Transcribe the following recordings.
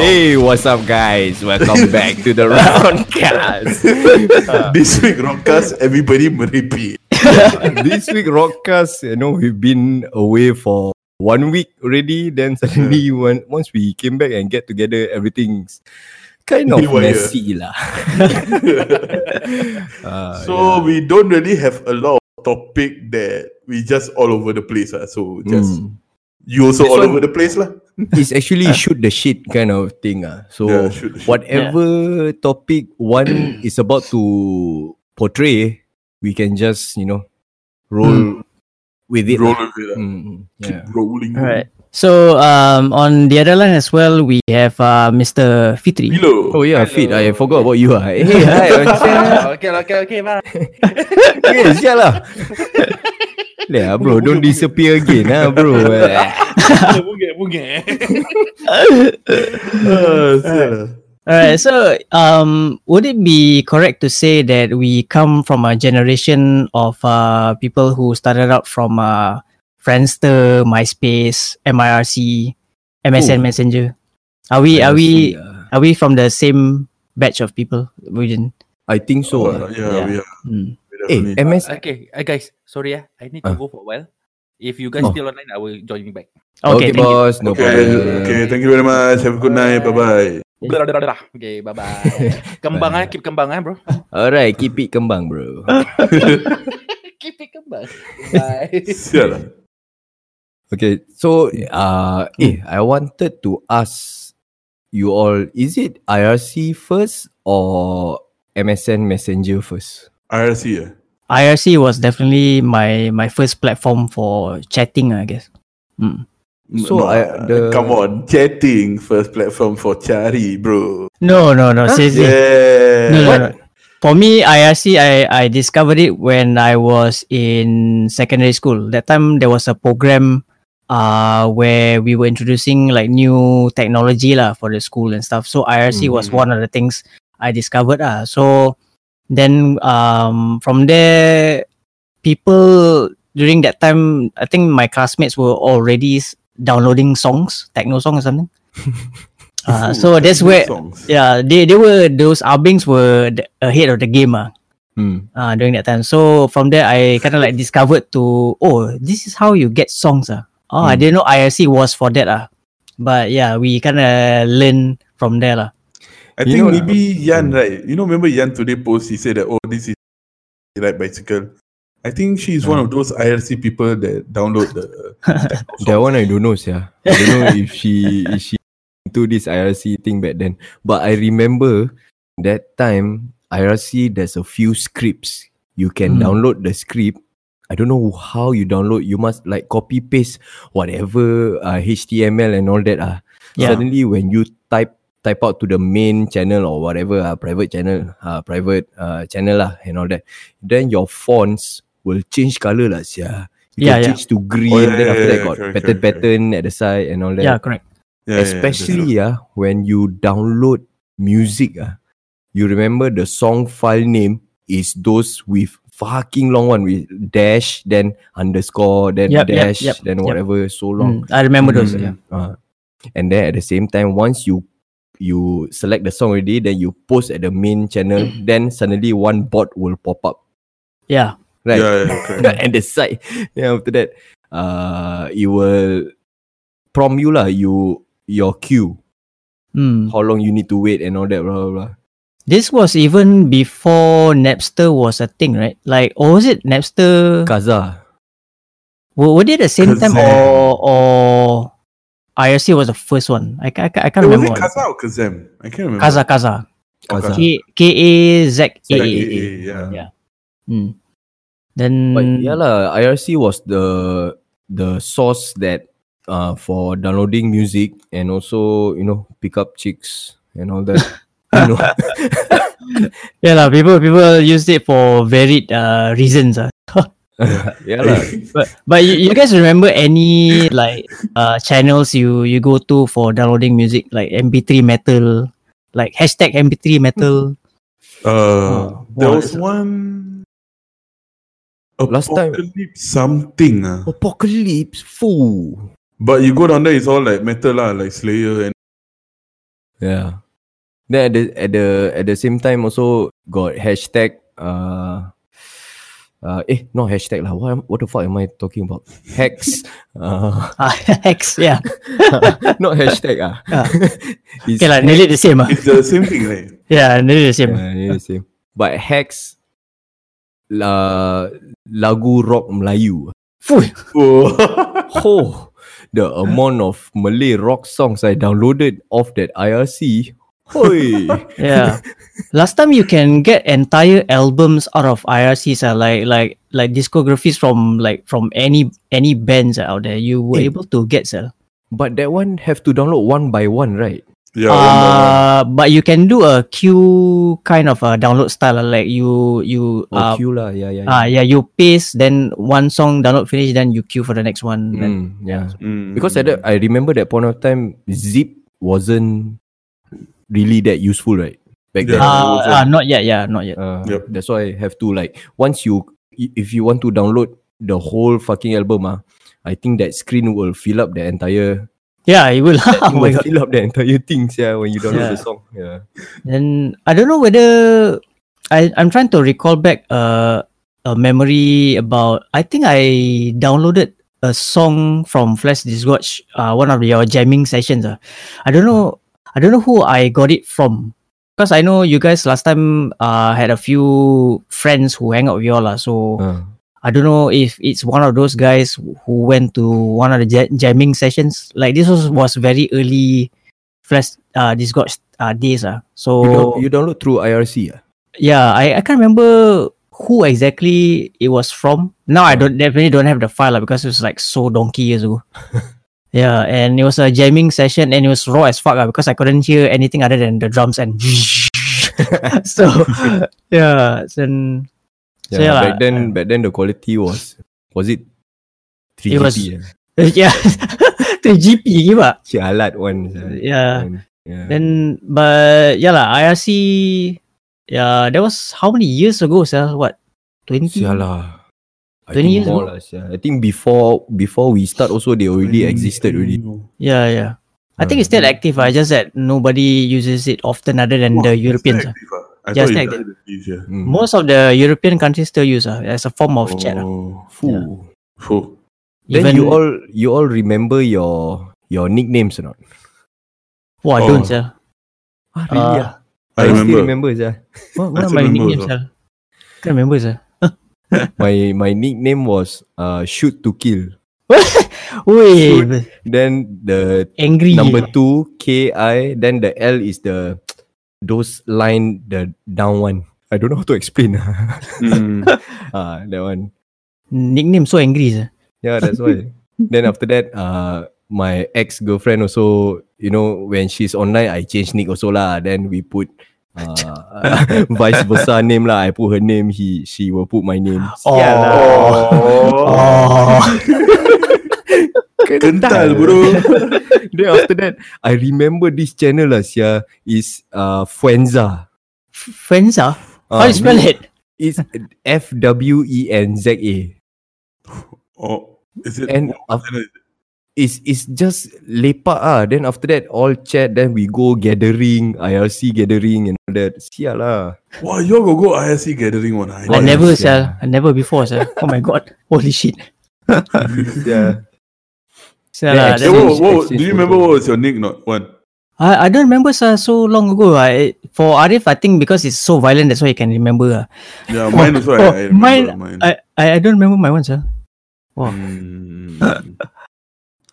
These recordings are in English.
Hey, what's up, guys? Welcome back to the Roundcast. This week, Rockcast, everybody merepek. this week, Rockcast, you know, we've been away for one week already. Then suddenly, when once we came back and get together, everything's kind of Haywire. messy lah. Uh, So we don't really have a lot of topic that we just all over the place. ah. So just Mm. You also This all one- over the place lah. it's actually shoot the shit kind of thing. Ah. So Yeah, shoot shit. whatever topic one is about to portray, we can just, you know, roll with it. Roll lah. with it. ah. Mm, Keep yeah. rolling. Alright. So um on the other line as well we have uh Mr. Fitri. Bilo. Oh yeah, fit. I forgot about you. Ah. Hey, hi. Okay, okay, okay, bye. Okay, sial lah. Yeah, bro, don't disappear again, ah, bro. Bunga, bunga. Ah, sial. Alright, so um would it be correct to say that we come from a generation of uh people who started out from uh Friendster, MySpace, MIRC, MSN Oh. Messenger? Are we are we Ah, are we from the same batch of people within? I think so. Oh, ah. yeah, Yeah. we are. Eh, definitely. MS. Okay, uh, guys, sorry ah, I need to Ah. go for a while. If you guys Oh. still online, I will join you back. Okay, thank you. boss. No Okay, problem. okay, thank you very much. Have a good night. Bye bye. Okay, bye bye. Kembang ah, keep kembang ah, bro. Alright, keep it kembang, bro. keep it kembang. Bye. Okay, so uh, eh, I wanted to ask you all: Is it IRC first or MSN Messenger first? IRC ah. IRC was definitely my my first platform for chatting, I guess. Hmm. So, I- ah, the- come on, chatting first platform for cari, bro. No, no, no. Seriously. Yeah. No, no, no. For me, IRC, I, I discovered it when I was in secondary school. That time there was a program uh, where we were introducing like new technology lah for the school and stuff. So IRC was Mhm. one of the things I discovered. Ah, So then um, from there, people during that time, I think my classmates were already downloading songs, techno song or something. Uh, Ooh, so that's techno where songs. yeah, they they were those Arbings were the, ahead of the game ah. Hmm. Uh, during that time. So from there, I kind of like discovered to oh, this is how you get songs ah. Oh, I Hmm. didn't know IRC was for that ah. But yeah, we kind of learn from there lah. I You think know- maybe Yan, right? You know, remember Yan today post, he said that, oh, this is ride bicycle. I think she she's one of those IRC people that download the. That one I don't know, yeah. I don't know if she if she into this IRC thing back then. But I remember that time IRC there's a few scripts. You can Hmm. download the script. I don't know how you download. You must like copy paste whatever uh, HTML and all that. Ah, Yeah. Suddenly when you type type out to the main channel or whatever uh, private channel, uh, private uh, channel lah and all that, then your fonts will change color lah. Yeah. You Yeah, can yeah. change to green. Oh, yeah, then after yeah, that yeah, got correct, pattern correct, pattern at the side and all that. Yeah, correct. Yeah, yeah, Especially yeah, when you download music ah, you remember the song file name is those with fucking long one with dash then underscore then Yep, yep, dash yep, then yep. whatever so long. Mm, I remember those. Mm. Yeah. Uh, and then at the same time, once you you select the song already, then you post at the main channel, then suddenly one bot will pop up, Yeah. right? Yeah, yeah, correct. and the side, then after that, uh, it will prompt you lah. You your queue, Mm. how long you need to wait and all that, blah blah blah. This was even before Napster was a thing, right? Like, or was it Napster? Kazaa. Were, were they the same time or or IRC was the first one? I, ca- I, I can't Hey, was it what- Kazaa or Kazam? I can't remember. Kazaa Kazaa. Kazaa. K K A Z A A. Z-A-A, yeah. Yeah. Hmm. Then But yeah lah, IRC was the the source that uh for downloading music and also you know pick up chicks and all that. you know, yeah lah, people people used it for varied uh, reasons. Uh. yeah lah. But but you, you guys remember any like uh channels you you go to for downloading music like MP3 metal, like hashtag MP3 metal. Uh, there was one. Last time- something ah. Apocalypse, fool. But you go down there, it's all like metal lah, like Slayer and Yeah. Then at the at the at the same time also got hashtag uh uh eh not hashtag lah. What what the fuck am I talking about? Hex. uh Ah, X, yeah. not hashtag ah. Ah. It's Okay lah, nearly the same ah. It's the same thing, right? Yeah, nearly the same. Yeah, yeah, same. But Hex la, lagu rock Melayu. Fuh. Oh. Oh, the amount of Malay rock songs I downloaded off that IRC. Hoi. Yeah. Last time you can get entire albums out of IRCs ah, like like like discographies from like from any any bands out there. You were Eh. able to get sir. but that one have to download one by one, right? yeah. one one. Uh, but you can do a queue kind of a download style ah, like you you Oh, uh, queue lah. Yeah, yeah. ah yeah you paste then one song download finish then you queue for the next one. Then, Mm, yeah. Mm. Because at that, I remember that point of time, Zip wasn't really that useful, right? Back Yeah. then. uh, wasn't. uh, not yet. Yeah, not yet. Uh, Yep. That's why I have to like once you if you want to download the whole fucking album, ah, I think that screen will fill up the entire Yeah, it will. that oh thing my will god. fill up the entire things, yeah, when you download Yeah. the song. Yeah. Then I don't know whether I I'm trying to recall back uh, a memory about. I think I downloaded a song from Flash Disgorge, uh, one of your jamming sessions. Uh. I don't know. I don't know who I got it from. Because I know you guys last time uh, had a few friends who hang out with you all. Uh, so Uh, I don't know if it's one of those guys who went to one of the ja- jamming sessions. Like this was, was very early Flash uh, Discord uh, days. Uh. So you, down- you download through IRC, ah? yeah, I, I can't remember who exactly it was from. Now I don't definitely don't have the file uh, because it was like so donkey years ago. yeah, and it was a jamming session and it was raw as fuck uh, because I couldn't hear anything other than the drums and so yeah, then So, Yeah, yeah lah. back then, back then the quality was was it 3GP? It was- yeah? yeah, the GP give Sialat one. Yeah. One. Yeah. Then but yeah lah, IRC yeah, that was how many years ago, sir? What? 20? Sialah. I 20 think years more ago? lah, sia. I think before before we start also they already existed already. Yeah, yeah. I think it's still Uh, active. I just that nobody uses it often other than the Europeans. ah. I Just thought like it died this year. Mm. Most of the European countries still use uh, as a form of chat. ah. Oh, Fuh. Fuh. Then Even you all you all remember your your nicknames or not? Wow, Oh. don't sir. Ah, really? Uh, ah? I still remember. remember sia. What, I what are my remember nicknames, sir? Can't remember, sir. My my nickname was uh shoot to kill. Wait, Then the angry. number two K I. Then the L is the those line the down one. I don't know how to explain. Mm. Ah, that one. Nickname so angry, sir. Yeah, that's why. then after that, uh, my ex girlfriend also, you know, when she's online, I change nick also lah. Then we put uh, vice versa name lah. I put her name, he she will put my name. Oh. Oh. Oh, Kental bro. then after that, I remember this channel lah, sia, is uh Fuenza. friends ah. How Ah, you spell it? It's F W E N Z A. Oh, is it? And It's it's just lepak ah. Then after that, all chat. Then we go gathering, IRC gathering and all that. Sial lah. Wow, you all go go IRC gathering one. I I Oh, never, yes, sir. I never before, sir. Oh my god. Holy shit. yeah. Sir, Yeah, lah, Hey, whoa, whoa, do you remember what was your nick? Not one. I, I don't remember sir, so long ago. I for Arif, I think because it's so violent, that's why you can remember. ah. Yeah, mine also. Oh, I, I remember mine- mine. I, I I don't remember my one, sir. Wow. Mm.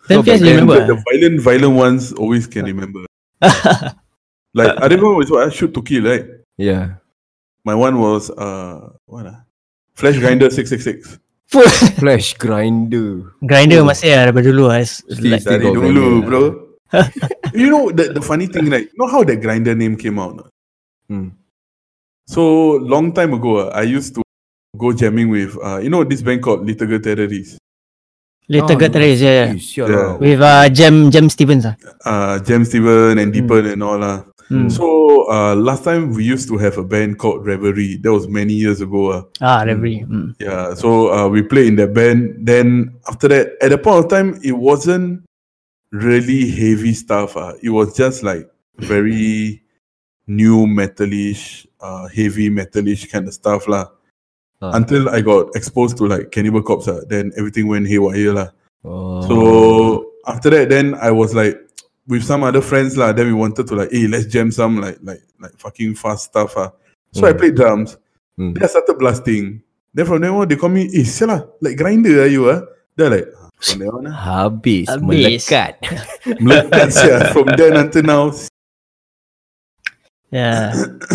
Then So Fiaz, you remember? the, the violent, violent ones always can remember. Like I remember was what I shoot to kill, right? Yeah. My one was uh what ah? Flash Grinder six six six. Flash grinder. Grinder masih lah daripada dulu. Like, Dari dulu, bro. you know the, the funny thing, like you know how that grinder name came out? no? Hmm. So long time ago, ah, I used to go jamming with uh you know this band called Little Girl Terrorists. Little Oh, Girl Terrace, yeah, yeah. Yeah. With uh, Jem Jem Stevens. ah. Uh Jem Steven and Deepen and all lah. Hmm. So uh last time we used to have a band called Reverie. That was many years ago. ah. Ah, Reverie. Mm. Yeah, so uh, we played in that band. Then after that, at the point of time, it wasn't really heavy stuff. Uh. It was just like very nu metalish, uh, heavy metalish kind of stuff lah. Ah. Until I got exposed to like Cannibal Corpse, ah, then everything went haywire lah. Oh. So after that, then I was like with some other friends lah. Then we wanted to like, hey, let's jam some like like like fucking fast stuff ah. So I Mm. played drums. Mm. Then I started blasting. Then from then on, they call me, eh, sialah, like grinder are you ah? They're like, "Ah, from then on ah. habis, Habis. melekat. Melekat sia. From then until now, Yeah.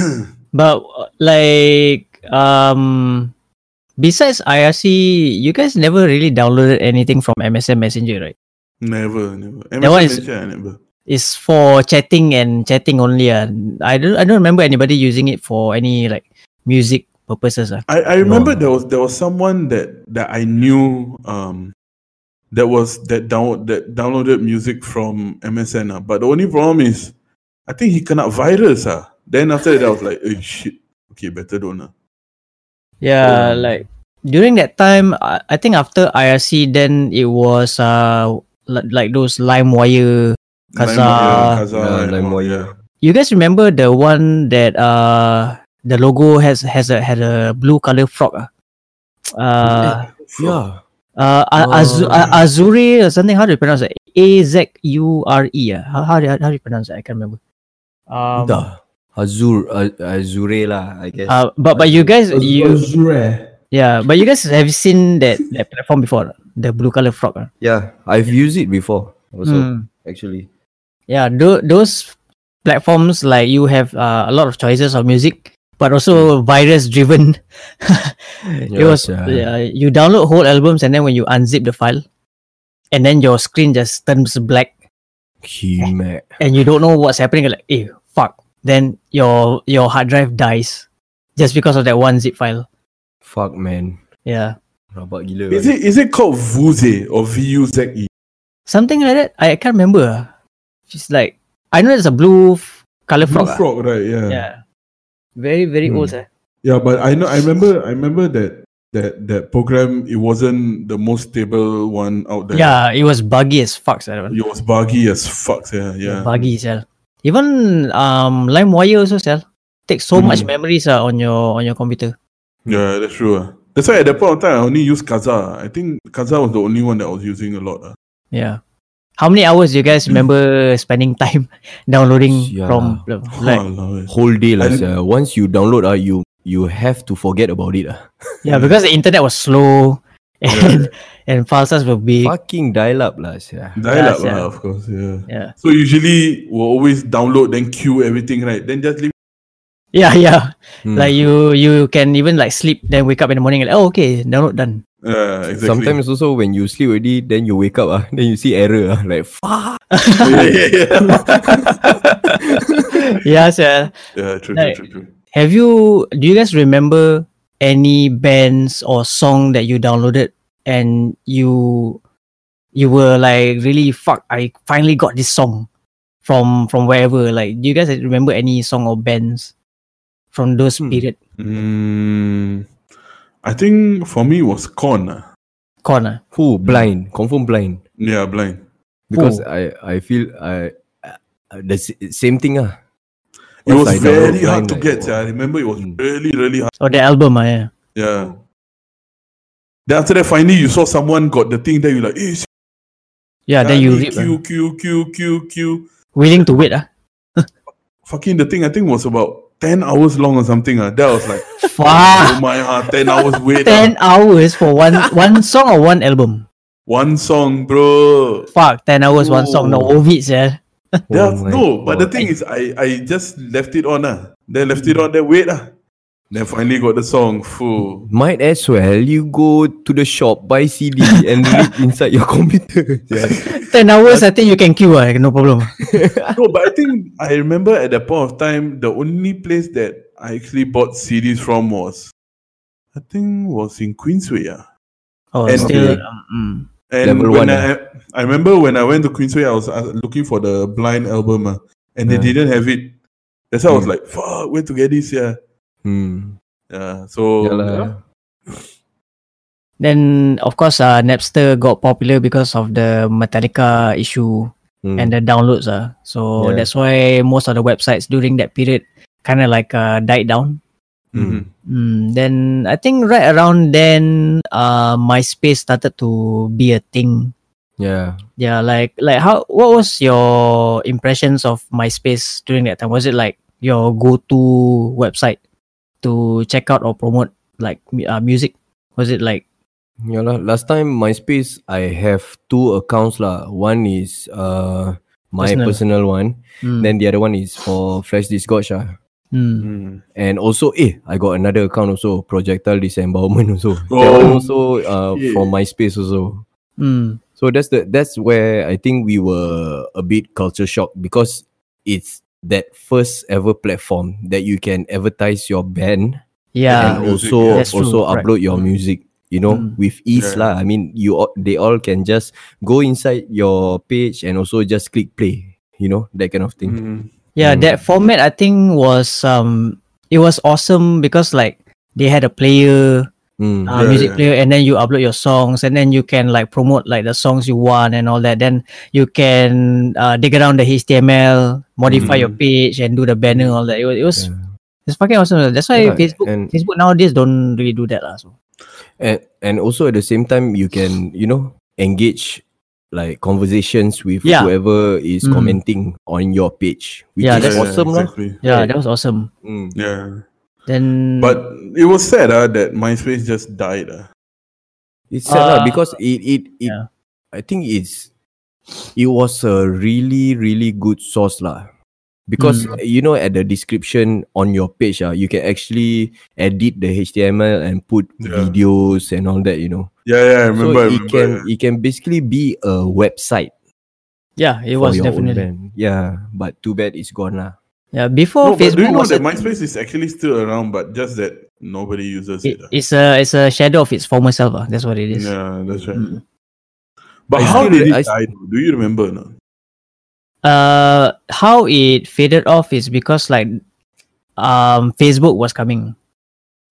but uh, like um besides IRC, you guys never really downloaded anything from MSN Messenger, right? never, never. That one MSN is- Messenger, never. It's for chatting and chatting only. Uh. I don't I don't remember anybody using it for any like music purposes. Uh. I, I remember No. there was there was someone that that I knew um that was that down that downloaded music from MSN ah. but the only problem is I think he cannot virus ah. Then after that I was like, oh shit, okay, better don't ah. Yeah, like during that time, I, I think after IRC, then it was uh li- like those LimeWire. Kazaa. LimeWire, Kazaa, Yeah, and all, LimeWire. yeah. You guys remember the one that uh the logo has has a had a blue color frog? ah? Uh, Yeah. uh, A- Azu- Oh. A- Azure or something. How do you pronounce it? A Z U R E. ah. How how do you, how do you pronounce it? I can't remember. Um, Dah. Azur, uh, Azure lah, I guess. uh, but but you guys you Azure. yeah, but you guys have seen that that platform before, the blue color frog. ah? yeah, I've used it before. Also, Hmm. actually. Yeah, tho- those platforms like you have uh, a lot of choices of music, but also virus driven. it was yeah. yeah, you download whole albums and then when you unzip the file, and then your screen just turns black Kimak. and you don't know what's happening. You're like, eh, fuck. Then your your hard drive dies just because of that one zip file. Fuck man. Yeah, Rabak gila. Is it is it called Vuze or V U Z E? something like that. I can't remember. It's like I know there's a blue f- color Blue frog. ah. Right? Yeah. Yeah, very very Hmm. old. sir. Yeah, but I know I remember I remember that that that program it wasn't the most stable one out there. Yeah, it was buggy as fuck. sir, that. It was buggy as fuck, yeah. Yeah. buggy sell. Even um LimeWire also sell. Takes so much Mm. memories uh, on your on your computer. Yeah, that's true. ah. That's why at that point of time I only used Kaza. I think Kaza was the only one that I was using a lot. ah. Yeah. How many hours do you guys remember spending time downloading Yeah from the- like eh. Whole day lah. I- sia. Once you download, ah, you you have to forget about it. ah. yeah because the internet was slow and and file size were big. Fucking dial up lah. sia. Dial up, Yeah, lah, of course. Yeah. Yeah. So usually we'll always download then queue everything right. Then just leave. Yeah, yeah. Hmm. Like you you can even like sleep then wake up in the morning and like, oh okay, download done. Uh, exactly. Sometimes also when you sleep already, then you wake up ah, then you see error ah, like fuck. yeah, yeah, yeah. yeah, sir. yeah, true, Like- true, true, true. Have you do you guys remember any bands or song that you downloaded and you you were like really fuck I finally got this song from from wherever like do you guys remember any song or bands from those Hmm. period Mm, I think for me it was Korn. ah. corner Who blind? Confirm blind. Yeah, blind. Because Oh. I I feel I uh, the s- same thing ah. It Once was I download very hard to get. oh. Yeah, I remember it was Mm. really, really hard. or the album ah, yeah Yeah. Then after that, finally you saw someone got the thing. Then you like, eh, yeah then you Q, ah. Q, Q, Q, Q. willing to wait ah Fucking the thing I think was about ten hours long or something. Ah, that was like, fuck. oh my god, ten hours wait. 10 ah. hours for one one song or one album One song, bro. fuck 10 hours one song no Oh. worth it yeah Yeah, Oh my no, but the thing is, I I just left it on. Ah, then left it on. Then wait. Ah, then finally got the song. Full. Might as well you go to the shop, buy CD and read inside your computer. Yeah. 10 hours I think you can queue ah, no problem no, but I think I remember at that point of time, the only place that I actually bought CDs from was, I think, was in Queensway. Yeah. oh And- still Okay. um, mm. And Level when one, I, I remember when I went to Queensway, I was uh, looking for the Blind album, ah, and they Yeah. didn't have it. That's why I was Hmm. like, "Fuck, where to get this?" Yeah, Hmm. yeah. So yeah. Then of course uh, Napster got popular because of the Metallica issue. Mm. and the downloads are. So Yeah. that's why most of the websites during that period kind of like uh, died down. Mhm. Mm, then I think right around then, uh, MySpace started to be a thing. yeah. Yeah, like like how what was your impressions of MySpace during that time? Was it like your go-to website to check out or promote like uh, music? Was it like Yeah lah. Last time MySpace, I have two accounts lah. One is uh my Personal. personal, one. mm, Then the other one is for Flash Discord lah. Mm, Mm. And also, eh, I got another account also, Projectile Disembowelment also. That Oh, one also uh yeah. from MySpace also. mm, So that's the that's where I think we were a bit culture shocked because it's that first ever platform that you can advertise your band yeah, and Music, also yeah. That's true, also correct. upload your music you know Mm. with ease Yeah. lah i mean you all, they all can just go inside your page and also just click play you know that kind of thing Mhm. Yeah, Mm. that format I think was um it was awesome because like they had a player, Mm. uh, Yeah, music yeah. player, and then you upload your songs, and then you can like promote like the songs you want and all that. Then you can uh, dig around the HTML, modify your Mhm. page, and do the banner all that. It was it was Yeah. it's fucking awesome. That's why Yeah, Facebook and- Facebook nowadays don't really do that lah. So and and also at the same time you can you know engage like conversations with Yeah. whoever is Mm. commenting on your page which Yeah, is that's awesome lah exactly. yeah, Right. that was awesome. Mm. Yeah. Then But it was sad uh, that MySpace just died. Uh. It's sad lah Uh, because it it, it yeah. I think it's it was a really really good source lah. Because Mm. you know at the description on your page ah, you can actually edit the HTML and put Yeah. videos and all that, you know. Yeah, yeah, I remember. so I it remember. can it can basically be a website yeah, it was definitely. Yeah, but too bad it's gone lah. yeah. Before No, but do you know that a- MySpace is actually still around, but just that nobody uses it, it. uh. it's a it's a shadow of its former self. ah. That's what it is. Yeah, that's right. Mm. But I how did it I die? Do you remember? No? Uh how it faded off is because like um facebook was coming.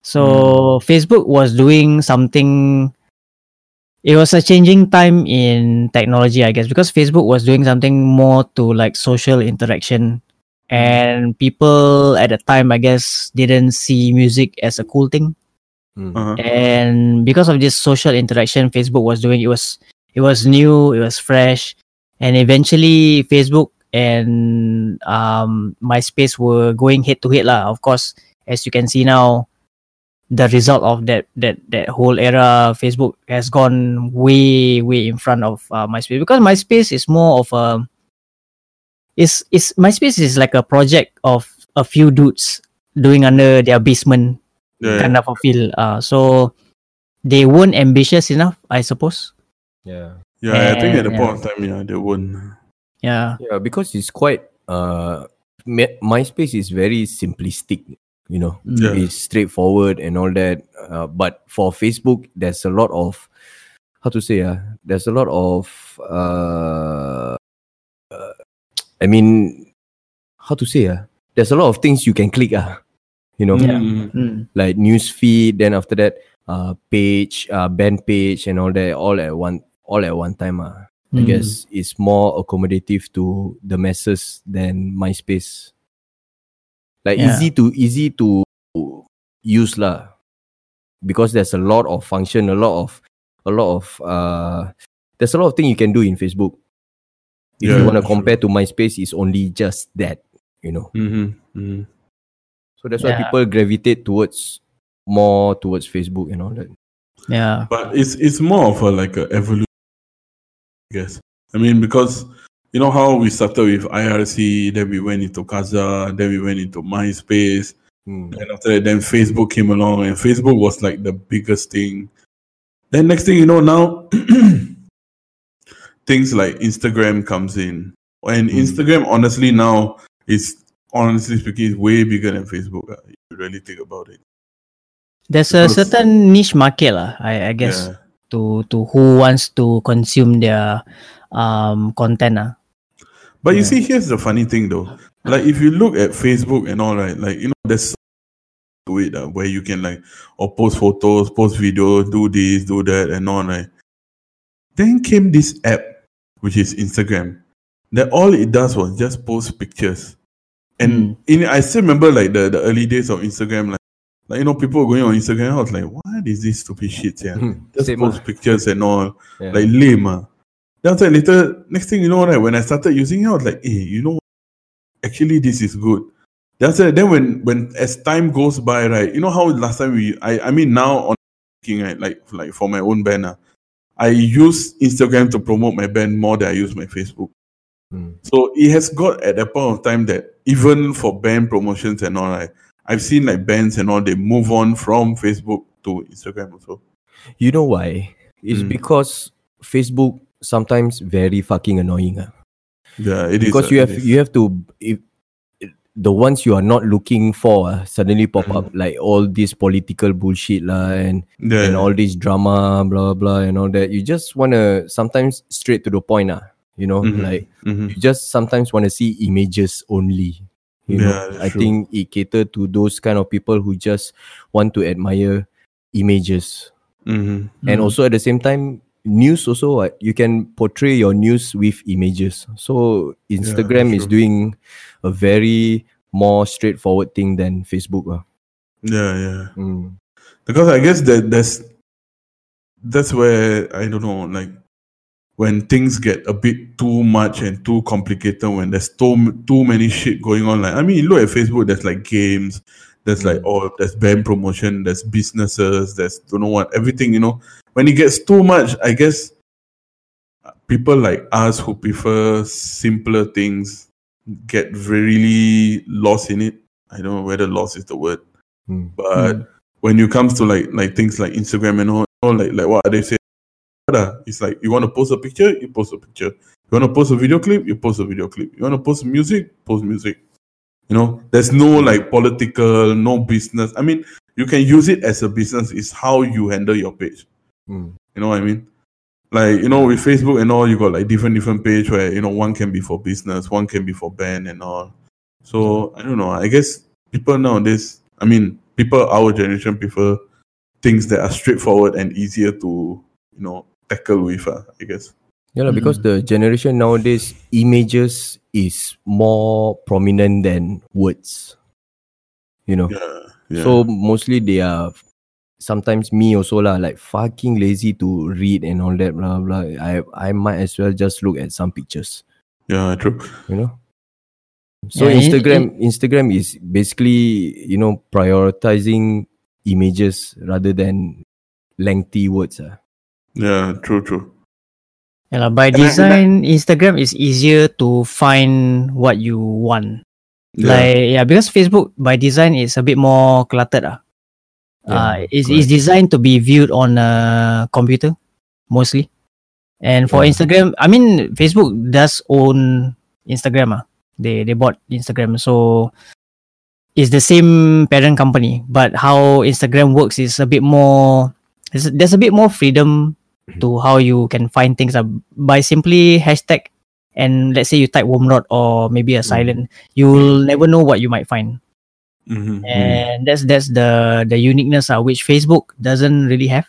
So facebook was doing something it was a changing time in technology i guess because facebook was doing something more to like social interaction. And people at the time i guess didn't see music as a cool thing. Mm. Uh-huh. and because of this social interaction facebook was doing it was it was new it was fresh and eventually facebook and um myspace were going head to head lah of course as you can see now the result of that that that whole era facebook has gone way way in front of uh, myspace because myspace is more of a is is myspace is like a project of a few dudes doing under their basement Yeah, kind of a feel. Uh, so they weren't ambitious enough, I suppose. Yeah. Yeah. I think at the Yeah. point of time, yeah, they won't. Yeah, Yeah, because it's quite uh My- MySpace is very simplistic, you know. Yeah. It's straightforward and all that. Uh, but for Facebook, there's a lot of how to say uh, there's a lot of uh, uh I mean how to say uh, there's a lot of things you can click uh, you know, Yeah. Mm. Mm. like news feed. Then after that, uh, page, uh, band page, and all that, all at one, all at one time. Uh. I Mm. guess it's more accommodative to the masses than MySpace. Like Yeah. easy to easy to use lah, because there's a lot of function, a lot of a lot of uh, there's a lot of thing you can do in Facebook. If Yeah, you want to sure. compare to MySpace, it's only just that, you know. Mm-hmm. Mm-hmm. So that's why people gravitate towards more towards Facebook and all that. Yeah. But it's it's more of a like a evolution, I guess. I mean, because you know how we started with IRC, then we went into Kazaa, then we went into MySpace, Hmm. and after that, then Facebook came along, and Facebook was like the biggest thing. Then next thing you know, now things like Instagram comes in, and Mm. Instagram honestly now is honestly speaking is way bigger than Facebook. uh, If you really think about it. There's a certain niche market lah, I, I guess, Yeah. To to who wants to consume their um content ah. But you see, here's the funny thing though. Like if you look at Facebook and all right, like you know, there's to it uh, where you can like or post photos, post videos, do this, do that, and all right. Then came this app, which is Instagram. that all it does was just post pictures. And in I still remember like the, the early days of Instagram, like like you know, people going on Instagram. I was like, what is this stupid shit? Yeah, Hmm, just same post ah. pictures and all, Yeah. like lame. ah. Then that, later, next thing you know, right, when I started using it, I was like, hey, you know, actually this is good. Then after that, then when when as time goes by, right, you know how last time we, I I mean now on right, like like for my own banner, I use Instagram to promote my band more than I use my Facebook. Mm. So it has got at a point of time that even for band promotions and all right, I've seen like bands and all they move on from Facebook to Instagram also. You know why? It's Mm. because Facebook sometimes very fucking annoying. ah. Yeah, it is. because uh, you it have you have to if the ones you are not looking for ah, suddenly pop Mm. up like all this political bullshit lah and yeah, and all this drama blah blah and all that. You just wanna sometimes straight to the point ah. You know, Mhm. like Mhm. you just sometimes wanna see images only. You know, Yeah, that's I true. think it cater to those kind of people who just want to admire images. Mhm. And Mm. also at the same time, news also what you can portray your news with images. So Instagram is doing a very more straightforward thing than Facebook. ah. yeah, yeah. Mm. Because I guess that that's that's where I don't know, like when things get a bit too much and too complicated, when there's too too many shit going on. Like I mean, look at Facebook, there's like games, there's like Mm. oh, there's band promotion, there's businesses, there's don't know what, everything. You know, when it gets too much, I guess people like us who prefer simpler things get really lost in it. I don't know whether lost is the word Mm. but when it comes to like like things like Instagram and all, all like like what are they say, it's like you want to post a picture, you post a picture. You want to post a video clip, you post a video clip. You want to post music, post music. You know, there's no like political, no business. I mean, you can use it as a business. It's how you handle your page. Mm. You know what I mean? Like you know, with Facebook and all, you got like different different page where you know one can be for business, one can be for band and all. So I don't know. I guess people nowadays, I mean, people our generation prefer things that are straightforward and easier to you know tackle with. Uh, I guess. Yeah, lah, because the generation nowadays, images is more prominent than words. You know, Yeah. yeah. so mostly they are. Sometimes me also lah, like fucking lazy to read and all that blah blah. I I might as well just look at some pictures. yeah, true. You know. So Yeah, in- Instagram Instagram is basically you know prioritizing images rather than lengthy words. Ah. Yeah, true, true. Yeah, by And I- I- design, Instagram is easier to find what you want. Yeah. Like yeah, because Facebook by design is a bit more cluttered. Ah. Uh, Yeah, it's, it's correct. designed to be viewed on a computer mostly. And for Yeah. Instagram, I mean Facebook does own Instagram. Ah. They they bought Instagram. So it's the same parent company, but how Instagram works is a bit more there's, there's a bit more freedom to how you can find things uh, by simply hashtag and let's say you type Wormrod or maybe a silent, you'll never know what you might find Mhm, and that's that's the the uniqueness uh, which Facebook doesn't really have.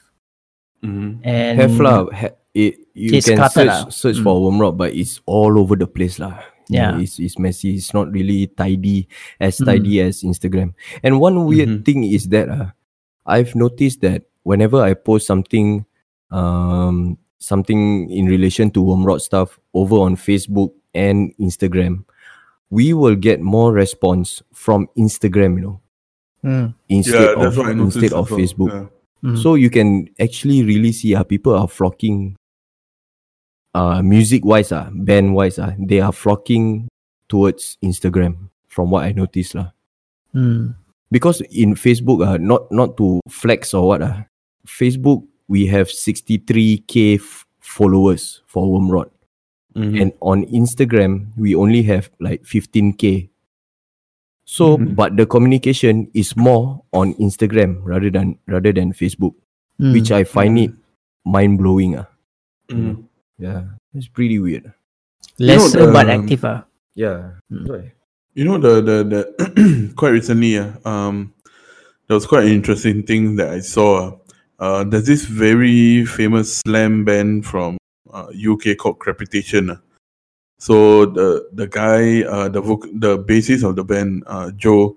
mhm. And Have lah. Ha- it, you It's can search lah. search Mm. for Wormrod, but it's all over the place lah. Yeah. it's it's messy. It's not really tidy as Mm. tidy as Instagram. And one weird Mhm. thing is that uh, I've noticed that whenever I post something, um, something in relation to Wormrot stuff over on Facebook and Instagram, we will get more response from Instagram. You know, Mm, instead Yeah, of what I noticed. instead of well. Facebook. Yeah. mm. So you can actually really see how people are flocking uh music wise ah, band wise ah, they are flocking towards Instagram from what I noticed lah. Mm, Because in Facebook ah, not not to flex or what ah, Facebook we have 63k f- followers for Wormrot. Mhm. And on Instagram we only have like 15k. So Mhm. but the communication is more on Instagram rather than rather than Facebook. mm. which I find it mind blowing. Ah, Mhm. yeah, it's pretty weird. less you know, but the- active. ah. Yeah, Mm. You know the the the quite recently, uh, um, there was quite an interesting thing that I saw. Uh, there's this very famous slam band from uh, UK called Crepitation. uh. So the the guy, uh, the voc- the bassist of the band, uh, Joe,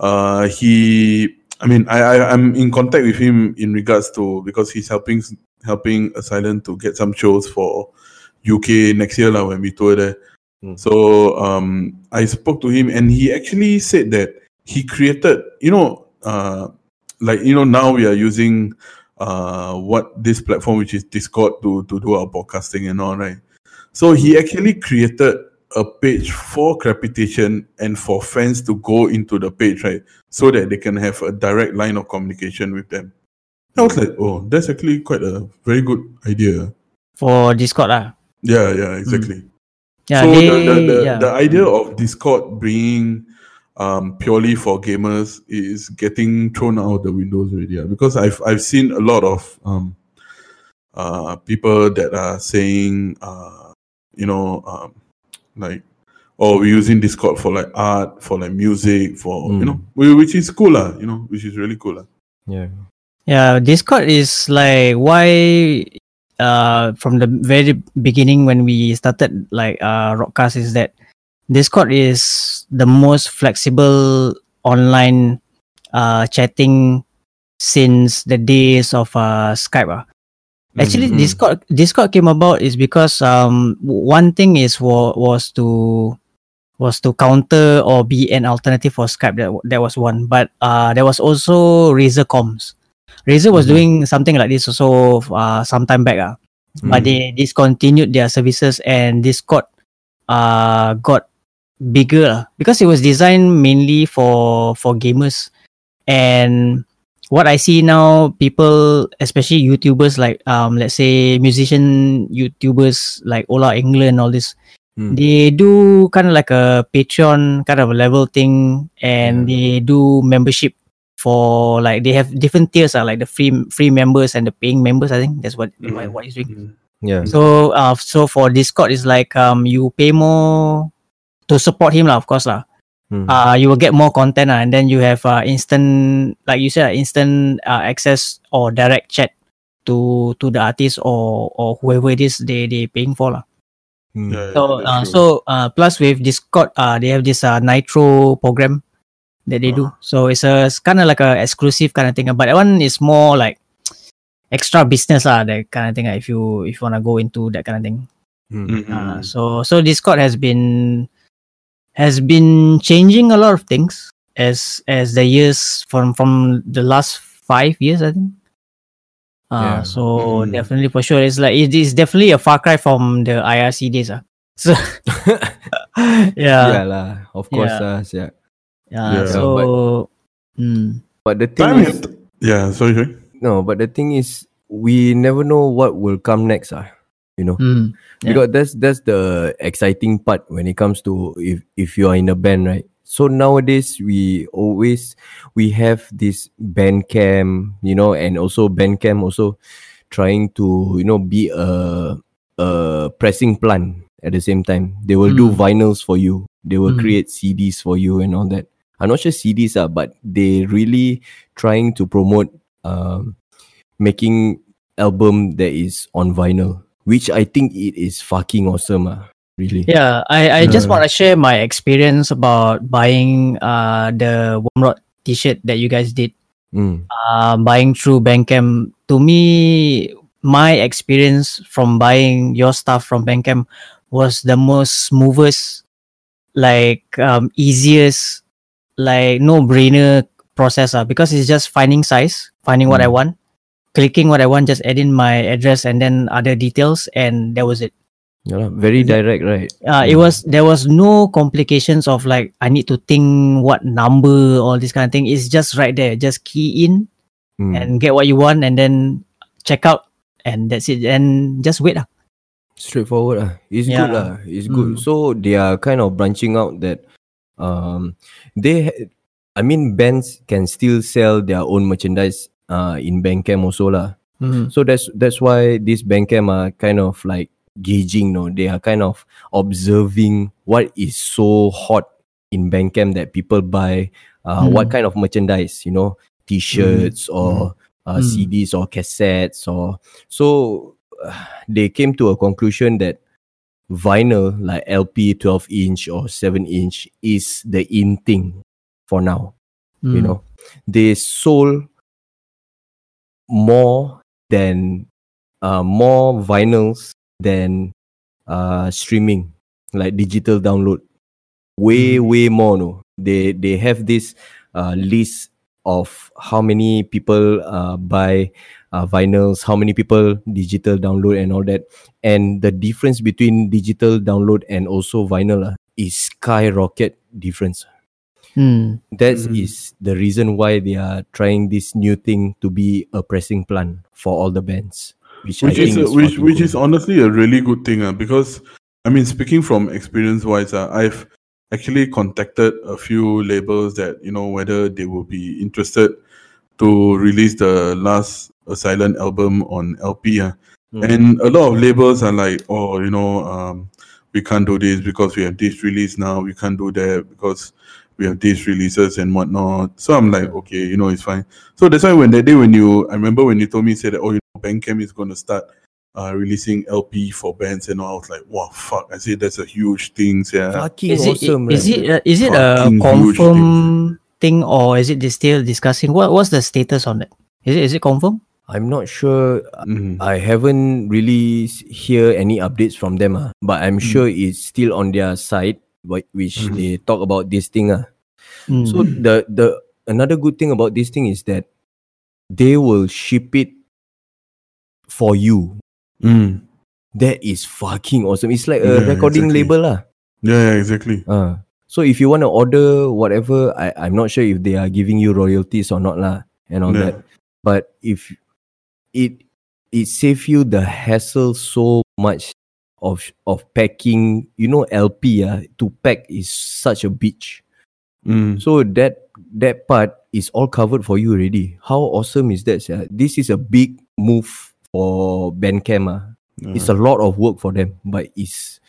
uh, he, I mean, I, I I'm in contact with him in regards to because he's helping helping Asylum to get some shows for UK next year lah when we tour there. Hmm. So um, I spoke to him and he actually said that he created, you know, uh, like you know now we are using uh what this platform which is Discord to to do our podcasting and all right. So he actually created a page for Crepitation and for fans to go into the page, right? So that they can have a direct line of communication with them. I was like, oh, that's actually quite a very good idea. For Discord lah. Yeah, yeah, exactly. Yeah, so they, the, the, the, yeah. the idea of Discord being um, purely for gamers is getting thrown out the windows already. ah, Because I've I've seen a lot of um, uh, people that are saying, uh, you know, um, like, oh, we're using Discord for like art, for like music, for you Mm. know, which is cooler, you know, which is really cooler. Yeah. Yeah, Discord is like why uh from the very beginning when we started like uh Rotcast is that Discord is the most flexible online uh chatting since the days of uh Skype. ah. Actually Mhm. Discord Discord came about is because um one thing is wa- was to was to counter or be an alternative for Skype that that was one but uh there was also Razer Comms Razer was Mhm. doing something like this also uh some time back ah. but Mm. they discontinued their services and Discord uh got bigger lah. because it was designed mainly for for gamers and what I see now people especially YouTubers like um let's say musician YouTubers like Ola England all this Mm. they do kind of like a Patreon kind of a level thing and they do membership for like they have different tiers uh, like the free free members and the paying members I think that's what Mm. what he's doing Yeah. so uh so for Discord is like um you pay more to support him lah of course lah. Mm. Uh you will get more content lah, and then you have uh instant like you said uh, instant uh, access or direct chat to to the artist or or whoever it is they they paying for lah. Mm. Yeah, So that's uh, true. so uh plus with Discord uh they have this uh Nitro program that they do. Ah. So it's a kind of like a exclusive kind of thing. uh, But that one is more like extra business lah that kind of thing. uh, If you if you wanna go into that kind of thing. Mm. Mhm. Uh, so so Discord has been has been changing a lot of things as as the years from from the last five years I think. Uh, Yeah. so Mm. definitely for sure it's like it is definitely a far cry from the IRC days. Uh. So yeah, yeah lah. Of course Yeah. lah. Yeah. yeah. Yeah, So mm, But the thing is, is, yeah, sorry, sorry. no. But the thing is, we never know what will come next. Ah, you know. mm, Yeah. because that's that's the exciting part when it comes to if if you are in a band right so nowadays we always we have this Bandcamp you know and also Bandcamp also trying to you know be a a pressing plant at the same time they will do Mm. vinyls for you they will Mm. create cds for you and all that i'm not sure cds are but they really trying to promote um making album that is on vinyl which i think it is fucking awesome ah really yeah. I I just want to share my experience about buying uh the Wormrod T-shirt that you guys did. Mm. uh, buying through Bandcamp, to me, my experience from buying your stuff from Bandcamp was the most smoothest, like um, easiest, like no brainer process uh, because it's just finding size, finding what I Mm. want, clicking what I want, just add in my address and then other details, and that was it. Yeah very direct right Uh, it Mm. was there was no complications of like I need to think what number all this kind of thing. It's just right there. Just key in Mm. and get what you want and then check out and that's it and just wait lah. straightforward lah. It's Yeah. good lah. It's good. Mm. So they are kind of branching out that um they I mean bands can still sell their own merchandise uh in Bandcamp also lah. So that's that's why this Bandcamp are kind of like gauging, no, they are kind of observing what is so hot in Bandcamp that people buy, uh, what Mm. kind of merchandise, you know, T-shirts or uh, Mm. CDs or cassettes or so. uh, they came to a conclusion that vinyl like LP 12 inch or 7 inch is the in thing for now. You Mm. know, they sold more than uh, more vinyls than uh, streaming, like digital download. Way, way more. No, they they have this uh, list of how many people uh, buy uh, vinyls, how many people digital download, and all that. And the difference between digital download and also vinyl uh, is skyrocket difference. Mm. That Mhm. is the reason why they are trying this new thing to be a pressing plan for all the bands, which, which I is think a, which which is honestly a really good thing uh, because I mean speaking from experience wise uh, I've actually contacted a few labels that you know whether they will be interested to release the last Silent album on LP uh. Mm. and a lot of labels are like oh you know um, we can't do this because we have this release now we can't do that because we have these releases and whatnot so I'm like okay you know it's fine so that's why when that day when you I remember when you told me said that oh you know Bandcamp is going to start uh, releasing LP for bands and all I was like wow fuck I said that's a huge thing yeah fucking Is it awesome. is right? it uh, is it a Fucking huge confirm thing or is it they still discussing? What what's the status on it? Is it is it confirmed? I'm not sure. Mhm. I haven't really s- hear any updates from them, ah. but I'm Mm. sure it's still on their site, whi- which Mhm. they talk about this thing. Ah. Mm. So the the another good thing about this thing is that they will ship it for you. Mm. That is fucking awesome. It's like Yeah, a recording exactly. label lah. yeah, yeah exactly Uh, so if you want to order whatever, I, I'm not sure if they are giving you royalties or not lah and all Yeah. that. But if it it save you the hassle so much of of packing, you know LP ah, to pack is such a bitch. Mm. So that that part is all covered for you already. How awesome is that? sia? This is a big move for Bandcamp. ah. It's a lot of work for them, but it's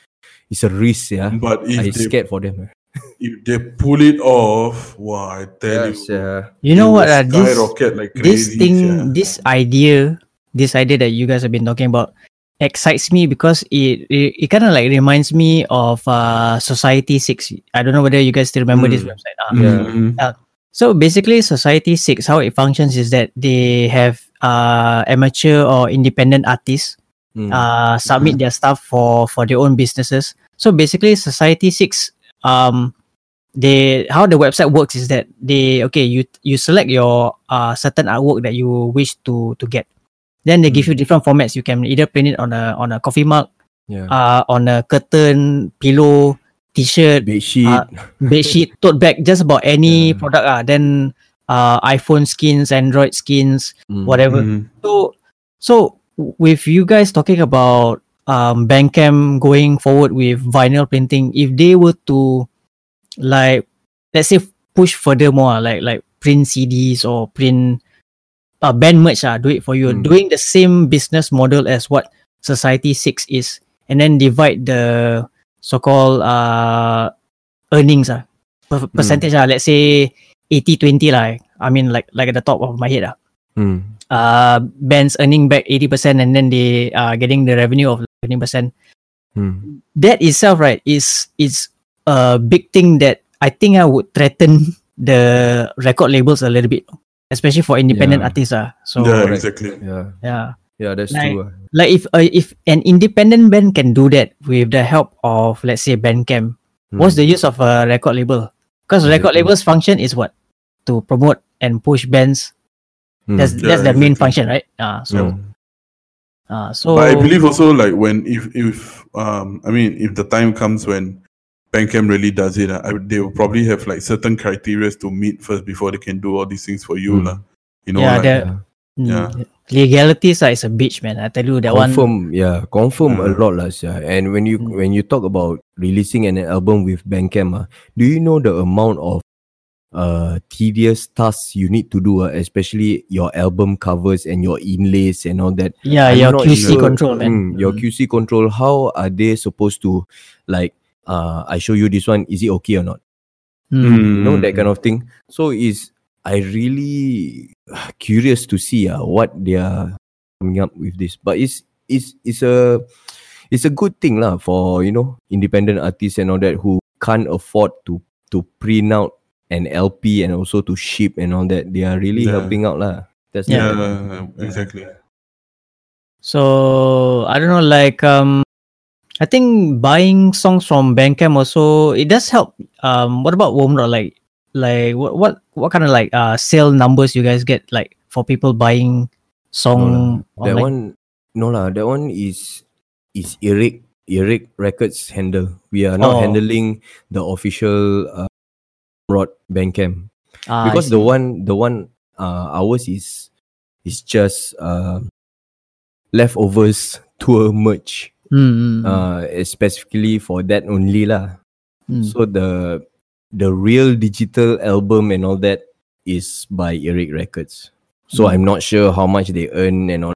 it's a risk. Yeah, but I if they, scared for them. ah. if they pull it off wow I tell you yeah. you know what? will Uh, this skyrocket like this thing, sia. this idea, this idea that you guys have been talking about excites me because it it, it kind of like reminds me of uh Society Six. I don't know whether you guys still remember this Mm. website. Uh, Yeah. Mhm. So basically, Society Six, how it functions is that they have uh amateur or independent artists Mm. uh submit their stuff for for their own businesses. So basically, Society Six, um, they how the website works is that they okay you you select your uh certain artwork that you wish to to get, then they give you different formats. You can either print it on a on a coffee mug, yeah. uh on a curtain, pillow, t-shirt, Bed sheet. uh, bedsheet, tote bag, just about any Yeah. product. Ah, then uh, iPhone skins, Android skins, Mm. whatever. Mhm. So, so with you guys talking about um, Bandcamp going forward with vinyl printing, if they were to like, let's say, push further more, like like print CDs or print uh, band merch, ah, do it for you, Mm. doing the same business model as what Society Six is, and then divide the so-called uh, earnings, ah, per- percentage, ah, let's say 80-20 lah. I mean, like like at the top of my head, ah Mm. uh bands earning back 80% and then they are getting the revenue of 20%. Mm. That itself, right, is is a big thing that I think I would threaten the record labels a little bit, especially for independent Yeah. artists. Uh. So yeah, correct. exactly. Yeah. yeah. Yeah, that's Like- true. ah. Like if uh, if an independent band can do that with the help of let's say Bandcamp, Mm. what's the use of a record label? Because record Exactly. labels function is what? To promote and push bands. Mm. That's Yeah, that's the main function, right? Uh, so uh, so But I believe also like when if if um I mean if the time comes when Bandcamp really does it, uh, I, they will probably have like certain criteria to meet first before they can do all these things for you, Mm. lah. You know, Yeah, like, the-. Yeah. Legalities ah, is a bitch, man. I tell you that one. confirm, yeah, confirm a lot lah, sia. And when you Mm. when you talk about releasing an album with Bandcamp, ah, do you know the amount of uh tedious tasks you need to do, ah, especially your album covers and your inlays and all that? Yeah, I'm your QC sure. control, man. Mm, your Mm. QC control. How are they supposed to like? Uh, I show you this one. Is it okay or not? Mm. you know that kind of thing so is i really curious to see uh, what they are coming up with this but it's it's it's a it's a good thing lah for you know independent artists and all that who can't afford to to print out an LP and also to ship and all that. They are really Yeah. helping out lah. That's Yeah, the- exactly. So I don't know, like um, I think buying songs from Bandcamp also it does help. Um, what about Wormrot? Like, like what what what kind of like uh sale numbers you guys get like for people buying song? That one, no lah. That one is is Earache Earache Records handle. We are not Oh. handling the official uh, Rot Bandcamp Ah, because the one the one uh ours is is just uh leftovers tour merch. Mm, mm, mm, Uh, specifically for that only lah. mm. So the the real digital album and all that is by Earache Records. So Mm. I'm not sure how much they earn and all.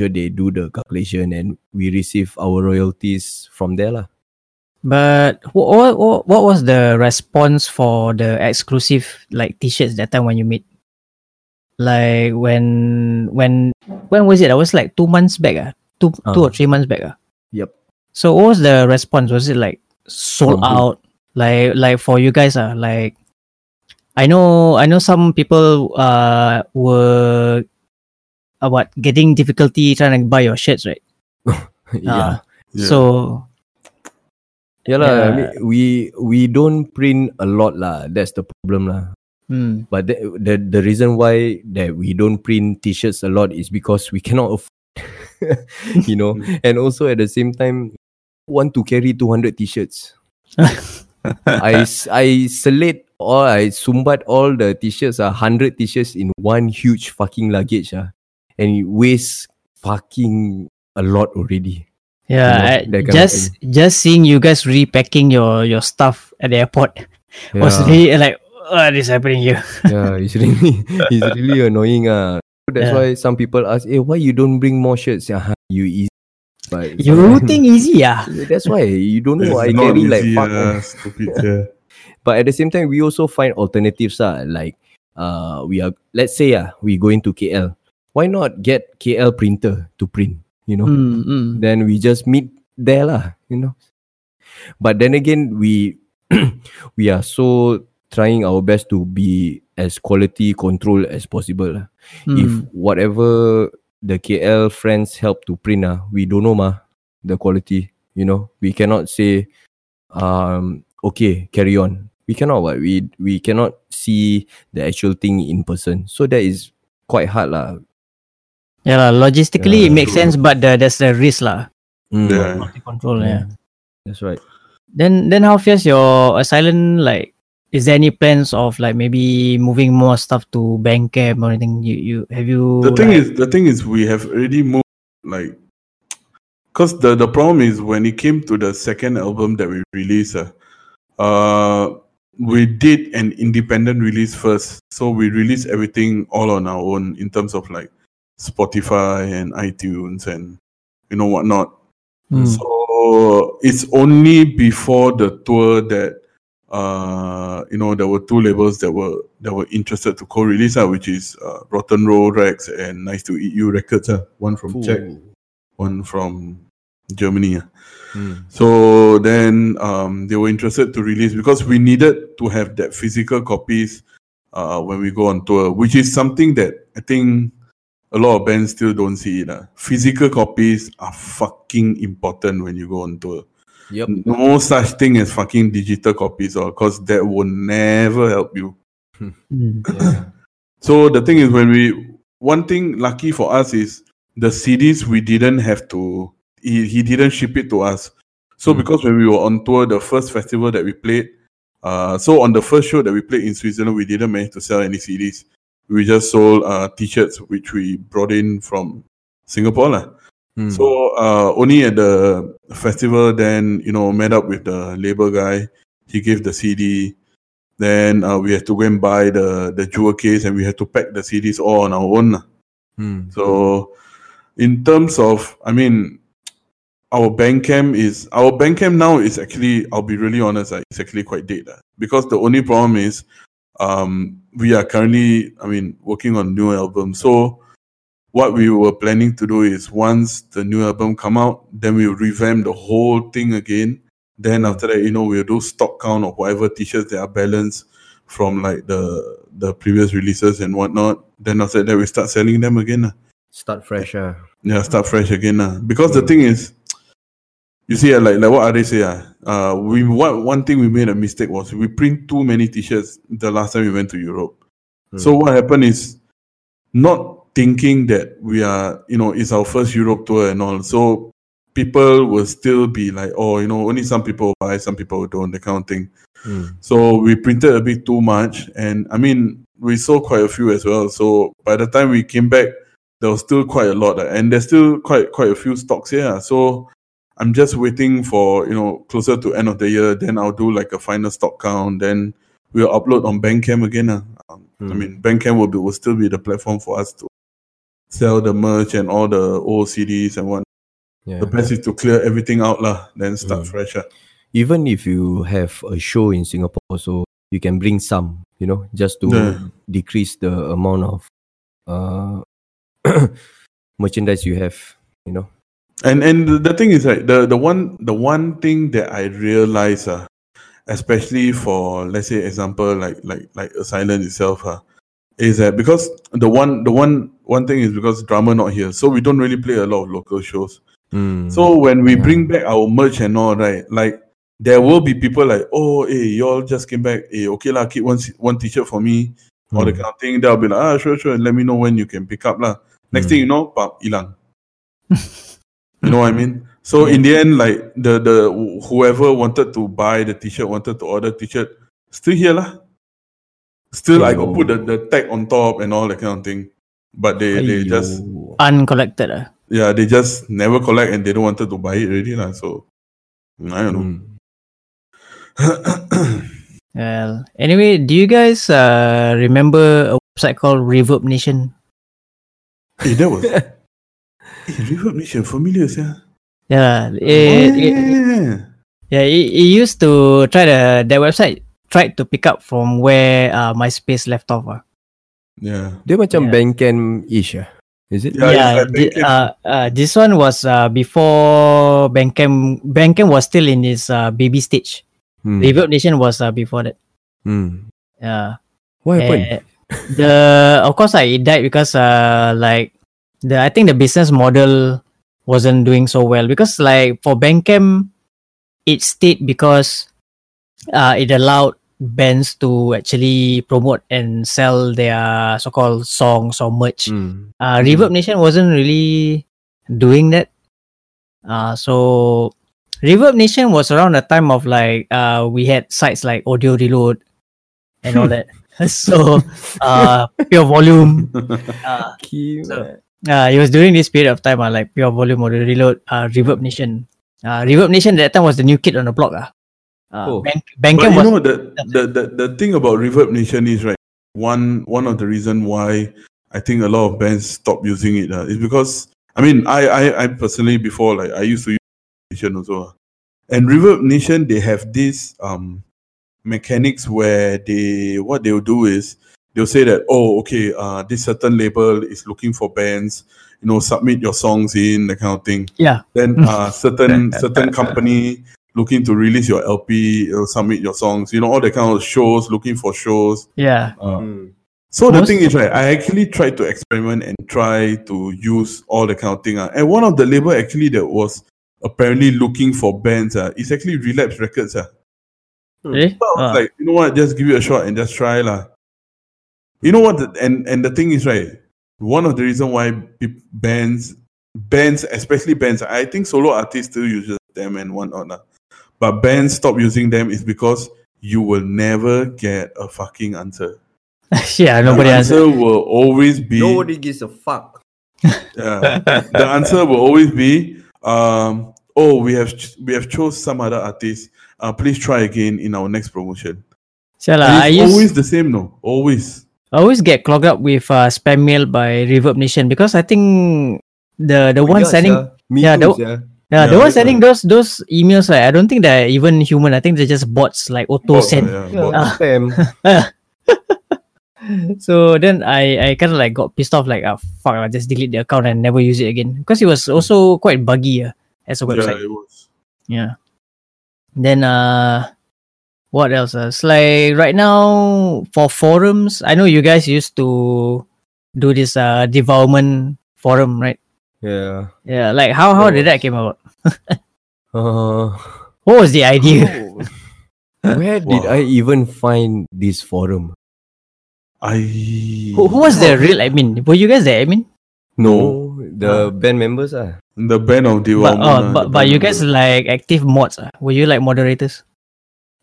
Sure they do the calculation and we receive our royalties from there lah. But what, what what was the response for the exclusive like t-shirts that time when you made? Like when when when was it? I was like two months back. Ah, two two Ah. or three months back. Ah. Yep. So what was the response? Was it like sold out? Like like for you guys ah, like I know I know some people uh were uh, what getting difficulty trying to buy your shirts, right? yeah. Yeah. So Yeah lah. I mean, we we don't print a lot lah. That's the problem lah. hmm. But the, the the reason why that we don't print t-shirts a lot is because we cannot afford, you know, and also at the same time want to carry 200 t-shirts. I, I select all I sumbat all the t-shirts are 100 t-shirts in one huge fucking luggage ah. And it weighs fucking a lot already. Yeah, know, I- that kind of just just seeing you guys repacking your your stuff at the airport was Yeah. really like what is happening here? yeah, it's really it's really annoying. Uh. That's Yeah. why some people ask, hey, why you don't bring more shirts? Yeah, you easy. But You think easy, yeah? that's why you don't know. I not carry like easy, fuck. uh, stupid. Yeah. But at the same time, we also find alternatives. Uh, like uh, we are let's say uh, we going to KL. Why not get KL printer to print? You know, Mm, mm. then we just meet there lah. You know. But then again, we we are so trying our best to be as quality control as possible. lah. If Mm. whatever the KL friends help to print ah, we don't know mah the quality. You know, we cannot say, um, okay, carry on. We cannot what we we cannot see the actual thing in person. So that is quite hard lah. Yeah, lah, logistically it makes true. sense, but the, there's the risk lah. Mm, Yeah. Quality control, yeah. That's right. Then then how fierce your asylum like? Is there any plans of like maybe moving more stuff to Bandcamp or anything? You you have you? The thing like- is, the thing is, we have already moved like, cause the the problem is when it came to the second album that we released, uh, uh, we did an independent release first, so we released everything all on our own in terms of like Spotify and iTunes and you know whatnot. Hmm. So it's only before the tour that uh you know there were two labels that were that were interested to co-release uh, which is uh, Rotten Roll Rex and Nice to Eat You Records uh, one from Czech one from Germany uh. Mm. so then um they were interested to release because we needed to have that physical copies uh when we go on tour which is something that I think a lot of bands still don't see it uh. physical copies are fucking important when you go on tour Yep. no such thing as fucking digital copies or because that will never help you Mm. so the thing is when we one thing lucky for us is the CDs we didn't have to he, he didn't ship it to us so Mm. because when we were on tour the first festival that we played uh so on the first show that we played in Switzerland we didn't manage to sell any CDs we just sold uh t-shirts which we brought in from Singapore lah. Mm. So uh, only at the festival, then you know, met up with the label guy. He gave the CD. Then uh, we had to go and buy the the jewel case, and we had to pack the CDs all on our own. lah. Mm. So, in terms of, I mean, our bank Bandcamp is our bank Bandcamp now is actually, I'll be really honest, it's actually quite dead. because the only problem is, um, we are currently, I mean, working on new album. So, what we were planning to do is once the new album come out, then we'll revamp the whole thing again. Then after that, you know, we'll do stock count of whatever t-shirts that are balanced from like the the previous releases and whatnot. Then after that, we start selling them again. lah. Start fresh. ah. Yeah, start fresh again. lah. Because the thing is, you see, ah, like like what Ade say, ah, uh, we one one thing we made a mistake was we print too many t-shirts the last time we went to Europe. So what happened is not thinking that we are, you know, it's our first Europe tour and all. So people will still be like, oh, you know, only some people buy, some people don't, that kind of thing. Mm. So we printed a bit too much, and I mean, we sold quite a few as well. So by the time we came back, there was still quite a lot, and there's still quite quite a few stocks here. So I'm just waiting for you know closer to end of the year. Then I'll do like a final stock count. Then we'll upload on Bandcamp again. ah. Um, I Hmm. mean, Bandcamp will be will still be the platform for us to sell the merch and all the old CDs and what. Yeah. The best is to clear everything out lah. Then start Mm. fresh. ah. Even if you have a show in Singapore, so you can bring some, you know, just to Yeah. decrease the amount of uh merchandise you have, you know. And and the- the thing is like the the one the one thing that I realize uh, especially for let's say example like like like Asylum itself uh, is that because the one the one one thing is because drama not here, so we don't really play a lot of local shows. Mm. So when we Yeah. bring back our merch and all right, like there will be people like, oh hey, y'all just came back, hey, okay lah, keep one one t-shirt for me, or the Mm. kind of thing. They'll be like, ah sure sure, let me know when you can pick up lah. Next Mm. thing you know, pop ilang. You know what I mean? So in the end, like the the whoever wanted to buy the t-shirt, wanted to order t-shirt, still here lah. Still, I got put the, the tag on top and all that kind of thing. But they, they just Uncollected. ah. yeah, they just never collect and they don't wanted to buy it already lah. So I don't know. Mm. Well, anyway, do you guys uh, remember a website called Reverb Nation? Hey, that was hey, Reverb Nation familiar, yeah. Yeah, Oh, it, it, yeah. yeah, it, it used to try the that website tried to pick up from where uh, MySpace left off. ah. yeah. Dia macam Yeah. Bandcamp-ish ah. Is it? Yeah, it's yeah, like thi- uh, uh, this one was uh, before Bandcamp. Bandcamp was still in its uh, baby stage. Hmm. Reverb Nation was uh, before that. Hmm. Yeah. What happened? Eh, the of course like it died because uh like the I think the business model wasn't doing so well because like for Bandcamp it stayed because uh it allowed bands to actually promote and sell their so-called songs or merch. Hmm. Uh Reverb Nation wasn't really doing that. Uh so Reverb Nation was around the time of like uh we had sites like Audio Reload and all that. so uh PureVolume. Uh, So- uh it was during this period of time uh, like PureVolume Audio Reload, uh Reverb Nation. Uh Reverb Nation that time was the new kid on the block. Uh. Uh, Oh. Bank, But you was know the, the the the thing about Reverb Nation is right. One one of the reason why I think a lot of bands stop using it uh, is because I mean I, I I personally before like I used to use Nation also, uh. and Reverb Nation they have this um mechanics where they what they'll do is they'll say that oh okay uh this certain label is looking for bands you know submit your songs in that kind of thing yeah. then uh certain certain company looking to release your LP uh, submit your songs you know all the kind of shows looking for shows Yeah. uh, Hmm. so the thing is right I actually tried to experiment and try to use all the kind of thing uh, and one of the label actually that was apparently looking for bands uh, is actually Relapse Records uh. Really? So I was Uh, like, you know what, just give it a shot and just try lah. You know what, the, and and the thing is right. One of the reason why bands, bands, especially bands, I think solo artists still use them and whatnot lah. But bands stop using them is because you will never get a fucking answer. yeah, nobody the answered. answer will always be Nobody gives a fuck. yeah. the answer will always be um oh we have ch- we have chose some other artist uh please try again in our next promotion So, And I it's used, always the same no always I always get clogged up with uh, spam mail by Reverb Nation because I think the the one Yeah, sending sia. Me yeah, too, the- sia. Yeah, the Yeah, one that's sending those those emails right, I don't think they're even human. I think they're just bots like auto send. yeah, Yeah, bots. spam. so then I I kind of like got pissed off like ah fuck I just delete the account and never use it again because it was also quite buggy uh, as a Yeah, website. it was. Yeah. Then uh what else? Uh, it's like right now for forums, I know you guys used to do this uh Devourment forum, right? Yeah. Yeah, like how how did that came about? Uh, What was the idea? where did Wow. I even find this forum? I. who, who was the real admin? Were you guys the admin? No, the band members are. The band of But Devourment. oh, ah, but, but you guys Devourment. like active mods? Uh? Were you like moderators?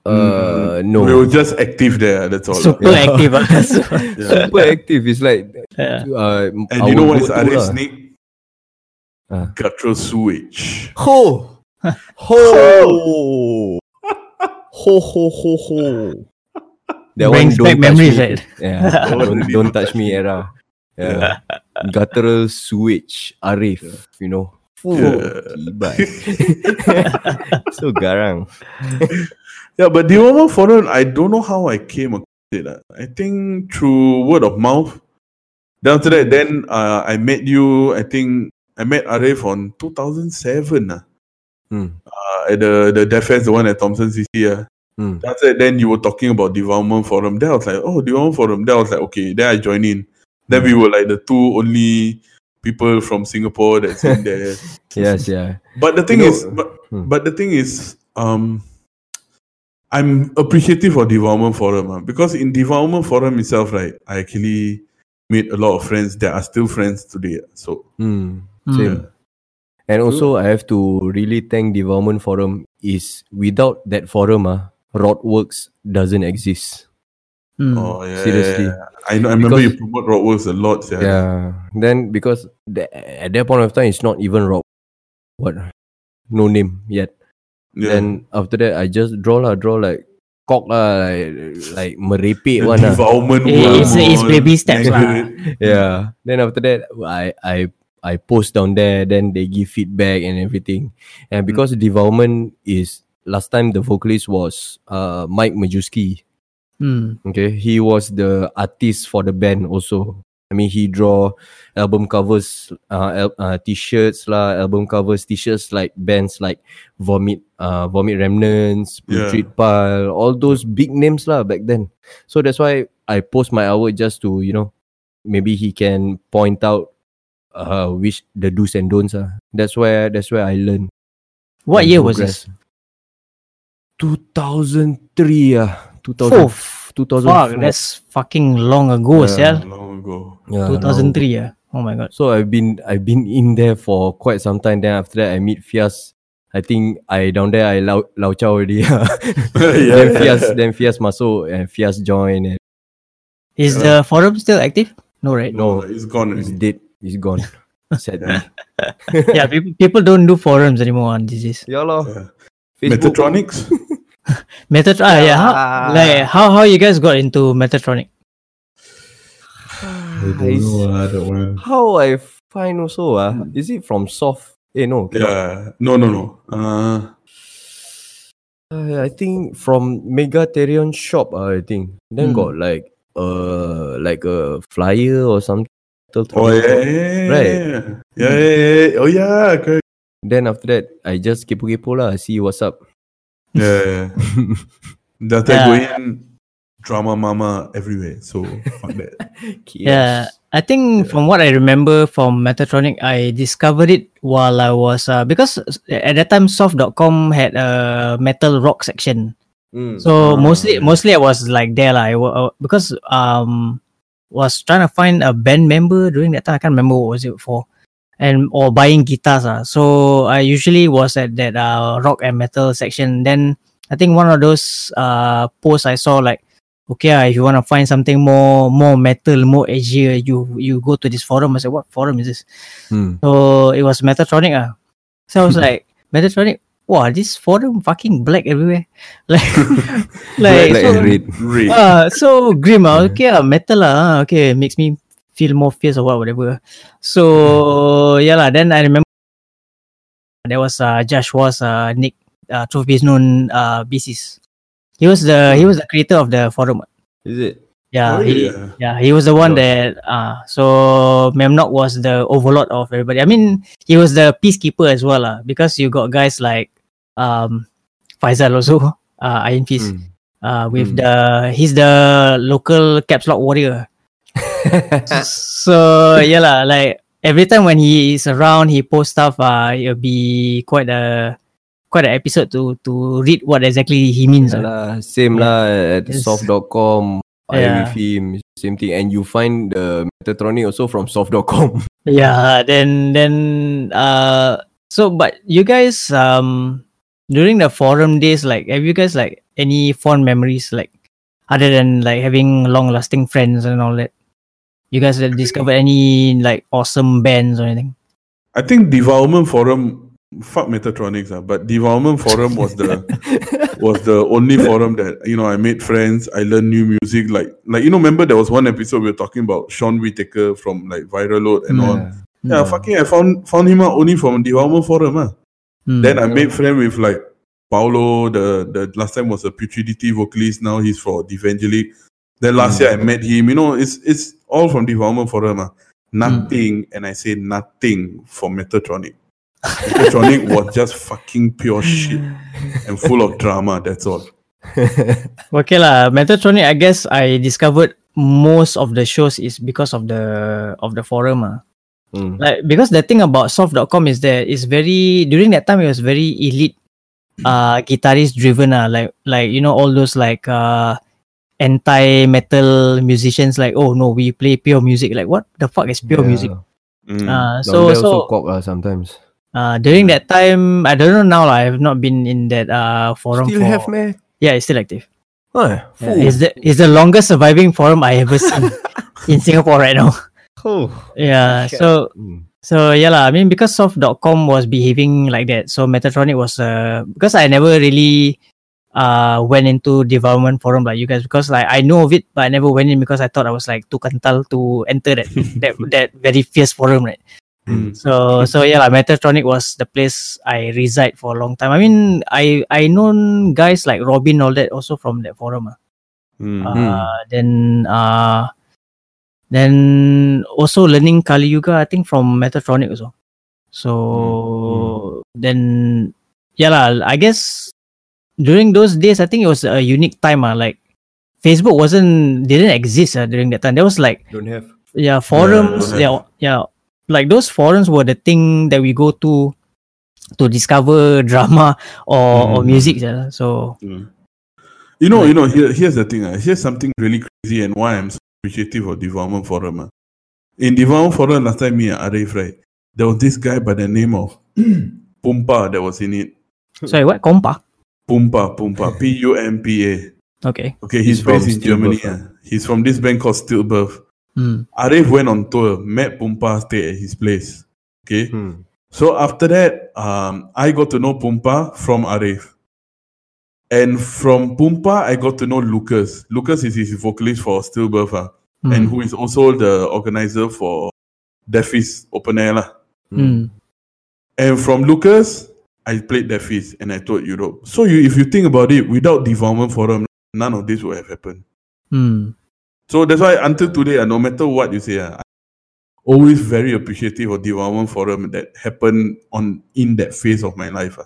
Uh, no. We were just active there. That's all. Super Yeah. active. uh, so- Yeah. super active. It's like uh, And you know what is Arif lah. Snake? Ah. Guttural sewage. Ho, ho, ho, ho, ho, ho. That Brings don't back memories, me. right? Yeah, one don't, don't don't touch touch me era. Yeah. Guttural sewage, Arif, you know. Fuh, Yeah. so garang. Yeah, but the Devourment forum, I don't know how I came across it. ah. I think through word of mouth. Then after that, then uh, I met you. I think I met Arif on 2007. ah. Hmm. Uh, at the the Defense, the one at Thomson CC. Uh. Hmm. That's it. Then you were talking about Devourment forum. Then I was like, oh, Devourment forum. Then I was like, okay. Then I joined in. Then we were like the two only people from Singapore that's in there. Yes, yeah. But the thing You know- is, but, Hmm. but the thing is, um, I'm appreciative of Devourment forum ah, because in Devourment forum itself, right, I actually made a lot of friends that are still friends today. So Hmm. Mm. Same. And also, I have to really thank Devourment Forum. Is without that forum, ah, Rotworks doesn't exist. Mm. oh yeah, Seriously. yeah, yeah. I know. I remember you Because- promote Rockworks a lot. Yeah. Yeah. Then because the, at that point of time, it's not even Rod. What? No name yet. yeah. Then after that, I just draw lah, draw like cock lah, like like merepek The one lah. Devourment Eh, world, it's- it's baby steps lah. Yeah. Then after that, I I I post down there. Then they give feedback and everything. And because Devourment is last time the vocalist was uh Mike Majewski. Mm. Okay, he was the artist for the band also. I mean, he draw album covers, uh, uh t-shirts lah, album covers, t-shirts like bands like Vomit, uh, Vomit Remnants, Yeah. Pile, all those big names lah back then. So that's why I post my artwork just to you know, maybe he can point out, uh, which the do's and don'ts ah. That's where that's where I learned. What and year was this? 2003 ah. 2000, Oh, 2004. Fuck, that's fucking long ago, Yeah. yeah. Long ago. Yeah, 2003, yeah. Oh my god. So I've been I've been in there for quite some time. Then after that I meet Fias. I think I down there I lau lau chow already. then Fias then Fias masuk and Fias join and Is the forum still active? No, right? No. it's gone. It's dead. He's gone. Sadly. yeah, people, people don't do forums anymore on disease. yeah lah. Yeah. Facebook. Metaltronics. Metatron, ah, yeah. How, like how how you guys got into Metaltronic? I don't know that one. How I find also ah? Is it from soft? Eh no. cannot. Yeah. No, no, no. Uh, Uh, I think from Megatherion shop. Uh, I think then Hmm. got like uh like a flyer or something. Oh, yeah, yeah, yeah, Right. yeah. Yeah, yeah, yeah. Oh, yeah. Correct. Then after that, I just kepo-kepo lah, see what's up. Yeah, yeah. Then after Yeah. go in, drama mama everywhere. So, fuck that. Yeah, I think from what I remember from Metaltronic, I discovered it while I was uh, because at that time Soft.com had a metal rock section. Mm. So Ah. mostly mostly I was like there lah. I wa- uh, because um was trying to find a band member during that time. I can't remember what was it for, and or buying guitars. Ah, so I usually was at that uh rock and metal section. Then I think one of those uh posts I saw like, okay, ah, if you want to find something more more metal, more edgier, you you go to this forum. I said, what forum is this? Hmm. So it was Metatronic. Ah, so I was like, Metatronic. Wow, this forum fucking black everywhere. Like, like Black so, and red. Red. Ah, so grim ah. Okay, ah, metal ah. ah, Okay, makes me feel more fierce or what, whatever. So yeah lah. Then I remember there was uh Josh was uh Nick uh Truth Be known uh bassist. He was the he was the creator of the forum. Is it? Yeah, Oh, he, yeah. yeah, he was the one that uh so Memnock was the overlord of everybody. I mean, he was the peacekeeper as well, uh, because you got guys like um Faisal also, uh Iron Fist. Mm. Uh with Mm. the he's the local caps lock warrior. so yeah lah, like every time when he is around he posts stuff, uh it'll be quite a quite an episode to to read what exactly he means. Yeah uh. lah, same lah at Yes. soft.com. I Yeah. with him, same thing. And you find the Metatronic also from soft.com. Yeah, then then uh so but you guys um during the forum days like have you guys like any fond memories like other than like having long lasting friends and all that? You guys have discovered any like awesome bands or anything? I think Devourment Forum, fuck Metaltronics, ah, but Devourment Forum was the was the only forum that you know I made friends. I learned new music. Like like you know, remember there was one episode we were talking about Shawn Whitaker from like Viral Load and all. Yeah, fucking I found found him out only from Devourment Forum. Ah. Hmm. Then I made friend with like Paulo. The the last time was a Putridity vocalist. Now he's for Devangelic. Then last year I met him. You know, it's it's all from Devourment Forum. Ah. Nothing, and I say nothing for Metaltronic. Metaltronic was just fucking pure shit and full of drama. That's all. Okay lah, Metaltronic I guess I discovered most of the shows is because of the of the forum ah. Mm. like because the thing about soft.com is that it's very during that time it was very elite uh guitarist driven uh, like like you know all those like uh anti metal musicians like oh no we play pure music like what the fuck is pure Yeah. music Mm. uh so there so also cock lah sometimes. uh during that time i don't know now lah, i have not been in that uh forum Still for, have me yeah it's still active Huh. yeah, it's the it's the longest surviving forum i ever seen in singapore right now Oh. yeah so Mm. So yeah lah, I mean because soft.com was behaving like that, so Metatronic was uh because I never really uh went into development forum like you guys because like I know of it but I never went in because I thought I was like too kental to enter that that that very fierce forum right. Mm. So so yeah lah, Metatronic was the place I reside for a long time. I mean I I known guys like Robin all that also from that forum. ah. Mm. Uh, then uh then also learning Kali Yuga I think from Metaltronic also. So then yeah lah, I guess during those days I think it was a unique time ah like Facebook wasn't didn't exist ah, during that time. There was like Don't have. yeah forums don't yeah, yeah like those forums were the thing that we go to to discover drama or, or Mm. music yeah. so Mm. You know, you know. Here, here's the thing. Uh, here's something really crazy, and why I'm so appreciative of Devourment Forum. ah. In Development Forum, last time me and Arif, right, there was this guy by the name of Pumpa that was in it. sorry what compa Pumpa, Pumpa, P U M P A. okay Okay, he's, He's based in Germany. Stillbirth, ah. He's from this band called Stillbirth. Hmm. Arif went on tour, met Pumpa, stayed at his place. Okay, Hmm. so after that, um, I got to know Pumpa from Arif. And from Pumpa, I got to know Lucas. Lucas is his vocalist for Stillbirth, ah, Hmm. and who is also the organizer for Deathfeast Open Air. lah. Hmm. And from Lucas, I played Deathfeast and I toured Europe. So you, if you think about it, without Devourment Forum, none of this would have happened. Hmm. So that's why until today, uh, no matter what you say, uh, I'm always very appreciative of Devourment Forum that happened on in that phase of my life. Uh.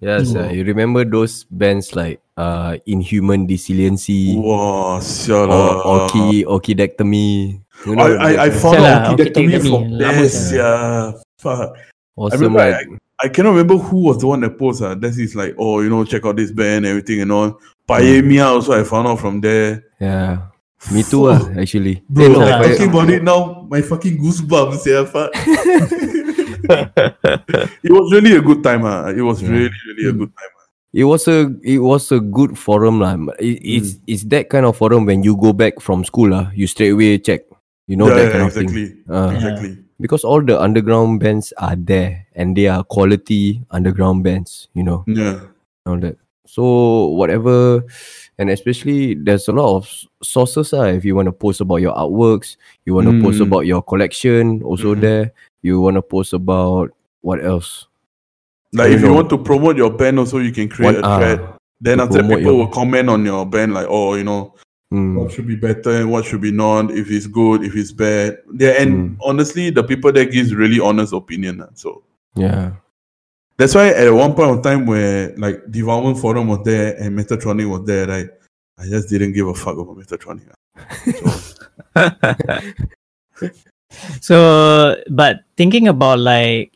Yes, uh, you remember those bands like uh Inhuman Resiliency Wow, or sialah. Orchi Orchidectomy. You know, I, I, I that- found out Orchidectomy Orchidectomy, from lama there, sia. yeah. Fuck. I remember right? I, I cannot remember who was the one that posted. Uh. That is like, oh, you know, check out this band, everything and all. Paemia also I found out from there. Yeah, me too. Uh, actually, Bro, Eh, no, Yeah. Pai- talking about it now, my fucking goosebumps, yeah, fuck. it was really a good time, ah. It was Yeah. really, really a good time. it was a it was a good forum lah. It, it's Hmm. it's that kind of forum when you go back from school lah, you straight away check. You know yeah, that yeah, kind of thing. exactly. Uh, Exactly. because all the underground bands are there and they are quality underground bands. You know. Yeah. all that. So whatever, and especially there's a lot of sources. Uh, if you want to post about your artworks, you want to post Mm. about your collection, also Mhm. there. You want to post about what else? Like I if you want to promote your band also you can create One- a thread. ah, then after people your- will comment on your band like, oh, you know, Mm. what should be better and what should be not, if it's good, if it's bad. Yeah, and honestly, the people that gives really honest opinion. So Yeah. That's why at one point of time where like Devourment Forum was there and Metaltronic was there, right? I just didn't give a fuck about Metaltronic. ah. So, but thinking about like,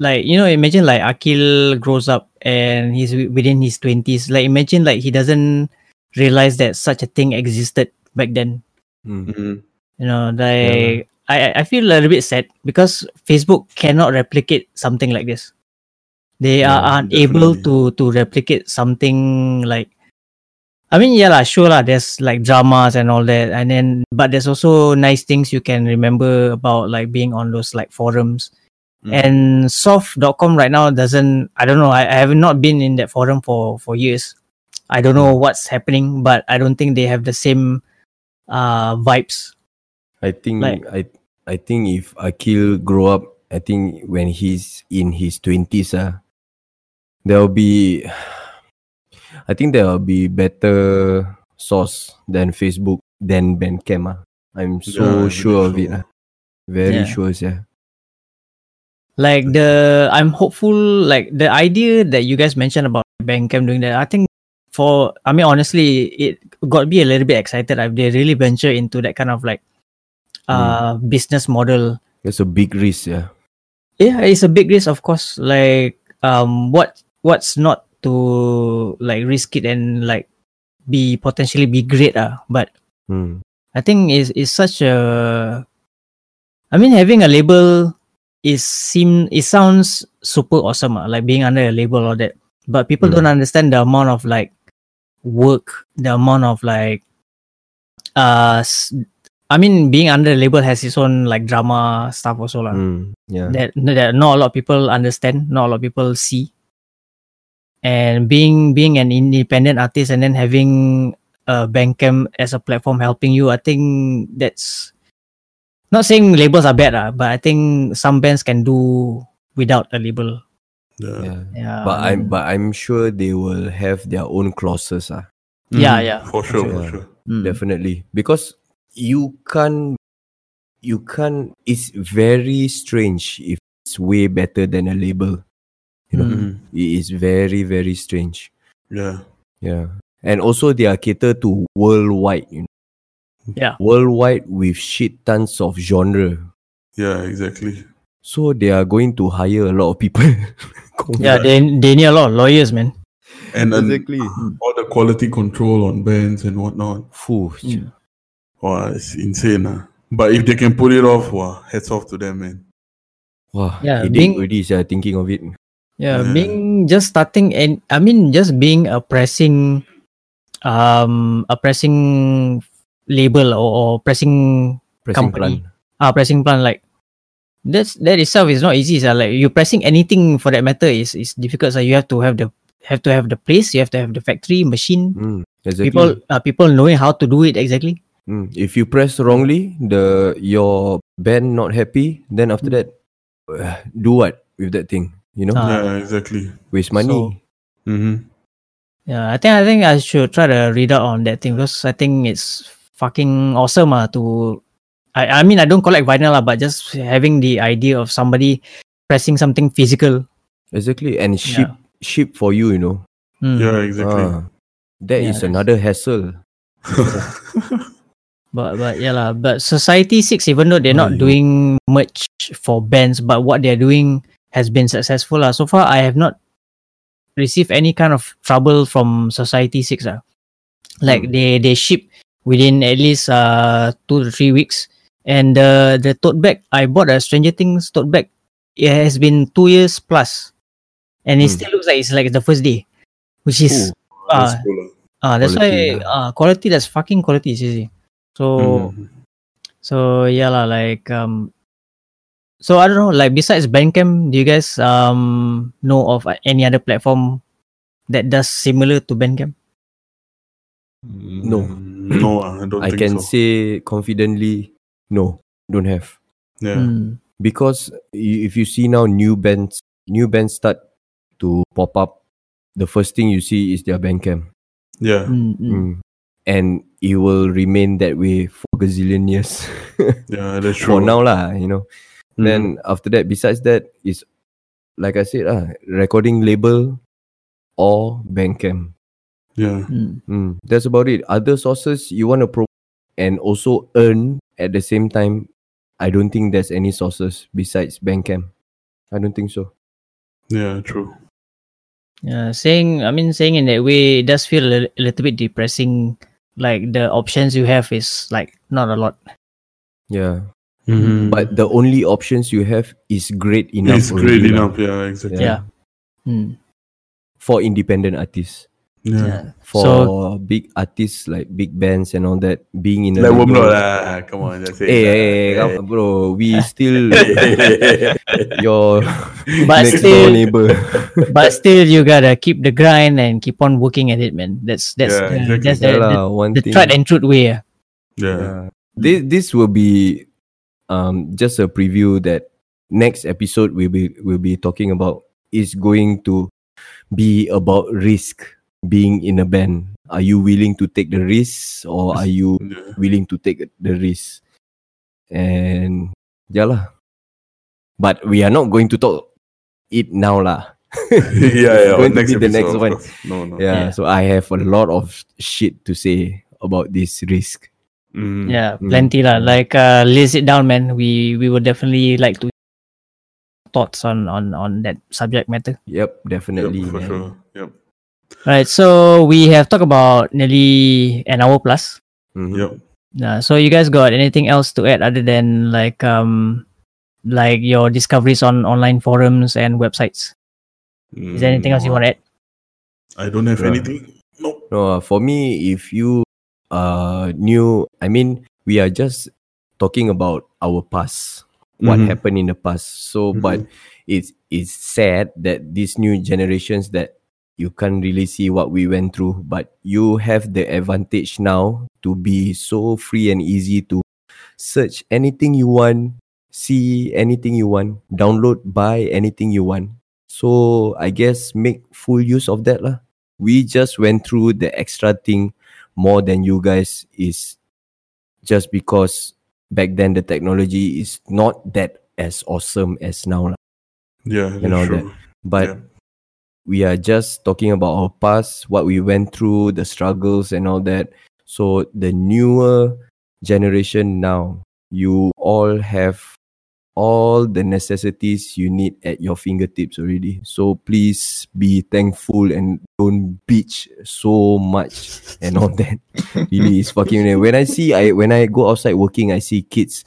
like you know, imagine like Akil grows up and he's wi- within his twenties. Like, imagine like he doesn't realize that such a thing existed back then. Mm. Mhm. You know, like I I feel a little bit sad because Facebook cannot replicate something like this. They Yeah, are unable to to replicate something like. I mean, yeah, lah, sure, lah. There's like dramas and all that, and then but there's also nice things you can remember about like being on those like forums. Mm. And soft.com right now doesn't. I don't know. I, I have not been in that forum for for years. I don't know what's happening, but I don't think they have the same uh vibes. I think Like- I I think if Akil grow up, I think when he's in his twenties, ah, there will be, I think there will be better source than Facebook than Bandcamp. Ah. I'm so I sure of believe it. ah. Very Yeah. sure, yeah. like the i'm hopeful like the idea that you guys mentioned about Bandcamp doing that i think for i mean honestly it got me a little bit excited if they really venture into that kind of like uh business model It's a big risk, yeah. yeah it's a big risk of course like um what what's not to like risk it and like be potentially be great uh, but Hmm. I think is is such a I mean having a label is seem it sounds super awesome ah, like being under a label or that but people Mm. don't understand the amount of like work the amount of like uh I mean being under a label has its own like drama stuff also lah Hmm. Yeah. that that not a lot of people understand not a lot of people see and being being an independent artist and then having a Bandcamp as a platform helping you I think that's not saying labels are bad ah, but I think some bands can do without a label Yeah. yeah. yeah But I'm but I'm sure they will have their own clauses, ah. Yeah, Mhm. yeah. For sure, for Yeah. sure. Mm. definitely because you can't you can't it's very strange if it's way better than a label you know Mm. It is very very strange Yeah. yeah and also they are catered to worldwide you know Yeah. worldwide with shit tons of genre Yeah, exactly. so they are going to hire a lot of people yeah they they need a lot of lawyers man And then exactly all the quality control on bands and whatnot. Phew, Mm. Wow, it's insane. ah. But if they can pull it off, wow, hats off to them, man. wow Yeah, headache being- already sia, thinking of it yeah, Yeah. being just starting and I mean just being a pressing um a pressing label or, or pressing pressing Company. plan ah pressing plan like that's that itself is not easy so like you pressing anything for that matter is is difficult so you have to have the have to have the place you have to have the factory machine. Mm, exactly. People uh, people knowing how to do it exactly. Mm, if you press wrongly, the your band not happy, then after that, uh, do what with that thing? You know, Ah. yeah, exactly. waste money. so- Mm-hmm. yeah i think i think i should try to read out on that thing because i think it's fucking awesome uh, to I, I mean i don't collect vinyl lah, but just having the idea of somebody pressing something physical exactly, and ship ship for you. You know, Mm. Yeah, exactly. Ah, that Yeah, is that's- another hassle. But but yeah lah. But Society Six, even though they're not Aiyo. doing much for bands, but what they're doing has been successful lah. So far, I have not received any kind of trouble from Society Six lah. Like Hmm. they they ship within at least uh two to three weeks, and the the tote bag I bought a Stranger Things tote bag. It has been two years plus, and it Hmm. still looks like it's like the first day, which is Ooh, uh, That's cool. ah. uh that's quality, why uh quality that's fucking quality, seriously. So. Mhm. So yeah like um, so I don't know, like besides Bandcamp, do you guys um know of any other platform that does similar to Bandcamp? No. Mm, No, ah, I don't I think can so. say confidently, no, don't have. Yeah. Mm. because if you see now new bands new bands start to pop up the first thing you see is their bandcamp Yeah. Mm. and it will remain that way for gazillion years Yeah, that's true. for now lah. You know. Mm. Then after that, besides that, is like I said, ah, recording label or Bandcamp. yeah, Mm. Mm, that's about it. Other sources you want to pro and also earn at the same time. I don't think there's any sources besides Bandcamp. I don't think so. yeah, true. Yeah, saying I mean saying in that way it does feel a, a little bit depressing. Like the options you have is like not a lot. Yeah. Mm-hmm. But the only options you have is great enough. it's great already enough. Yeah, exactly. Yeah. Hmm. For independent artists. Yeah. Yeah. For So big artists like big bands and all that, being in a Like label- Wormrot lah. Come on, that's it. Hey, lah. hey, hey, come- bro, we still your But next door still- neighbor. but still you gotta keep the grind and keep on working at it, man. That's that's Yeah, the, exactly. that's the, Yeah the, lah, one the thing. tried and truth way. ah. yeah. Yeah. This this will be um just a preview that next episode we'll be we'll be talking about is going to be about risk being in a band. Are you willing to take the risk or are you willing to take the risk? And yeah lah. But we are not going to talk it now lah. yeah, yeah. going to be the next one. No, no. Yeah, Yeah. so I have a lot of shit to say about this risk. Mm. Yeah, Mm. plenty lah. Like uh, list it down, man. We we would definitely like to thoughts on on on that subject matter. Yep, definitely. Yep, for man. sure. Yep. Right. So we have talked about nearly an hour plus. Mhm. Yep. Uh, so you guys got anything else to add other than like um like your discoveries on online forums and websites? Is there anything else you want to add? I don't have Yeah. anything. No. No, for me, if you uh new, I mean, we are just talking about our past, what Mhm. happened in the past. So, but it's it's sad that these new generations that you can't really see what we went through, but you have the advantage now to be so free and easy to search anything you want, see anything you want, download, buy anything you want. So I guess make full use of that lah we just went through the extra thing more than you guys is just because back then the technology is not that as awesome as now. Yeah, You know that's true. but Yeah. we are just talking about our past what we went through the struggles and all that so the newer generation now you all have all the necessities you need at your fingertips already so please be thankful and don't bitch so much and all that really is fucking when i see i when i go outside working i see kids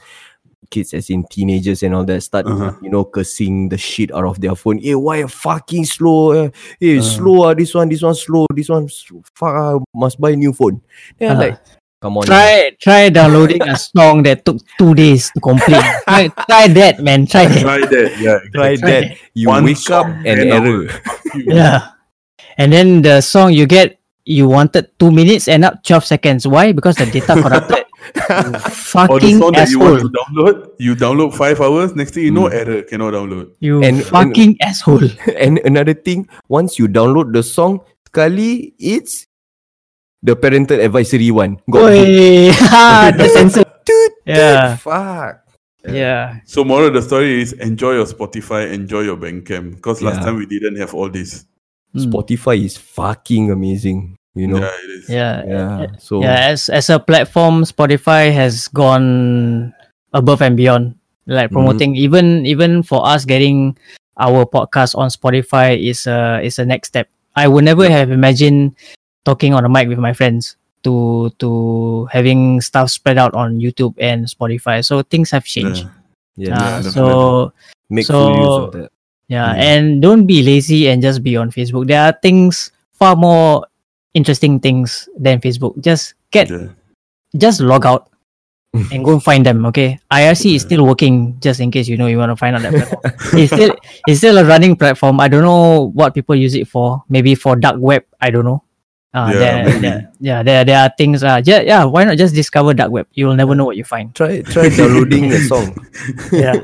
kids as in teenagers and all that start Uh-huh. you know cursing the shit out of their phone hey why fucking slow eh? hey Uh. slow ah this one this one slow this one fuck ah, must buy new phone then I'm Uh. like come on Try try downloading a song that took two days to complete. try, try that, man. Try that. Try that. Yeah. try exactly. that you One wake up song, and error Yeah. And then the song you get, you wanted two minutes and up twelve seconds. Why? Because the data corrupted. You Or the fucking song that you want to download, you download five hours. Next thing you know, Mm. error cannot download. You And- and- fucking asshole. and another thing once you download the song sekali it's the parental advisory one got Oi, ha, the sensor. Dude, Yeah. fuck Yeah. So moral of the story is enjoy your Spotify, enjoy your Bandcamp. Because last Yeah. time we didn't have all this. Mm. Spotify is fucking amazing you know Yeah, it is. Yeah. yeah so Yeah, as as a platform, Spotify has gone above and beyond. Like Mhm. promoting even even for us getting our podcast on Spotify is a is a next step. I would never have imagined talking on a mic with my friends to to having stuff spread out on YouTube and Spotify. So things have changed. Yeah. yeah, Uh, definitely. so make full use so- of that yeah, Mm. and don't be lazy and just be on Facebook. There are things far more interesting things than Facebook. Just get Yeah. just log out and go and find them. Okay, IRC is still working. Just in case you know you want to find out that platform. it's still it's still a running platform. I don't know what people use it for. Maybe for dark web. I don't know. Uh, Yeah, there, maybe. there, yeah, there, there are things. Uh, yeah, yeah. Why not just discover dark web? You will never know what you find. try try downloading a song Yeah,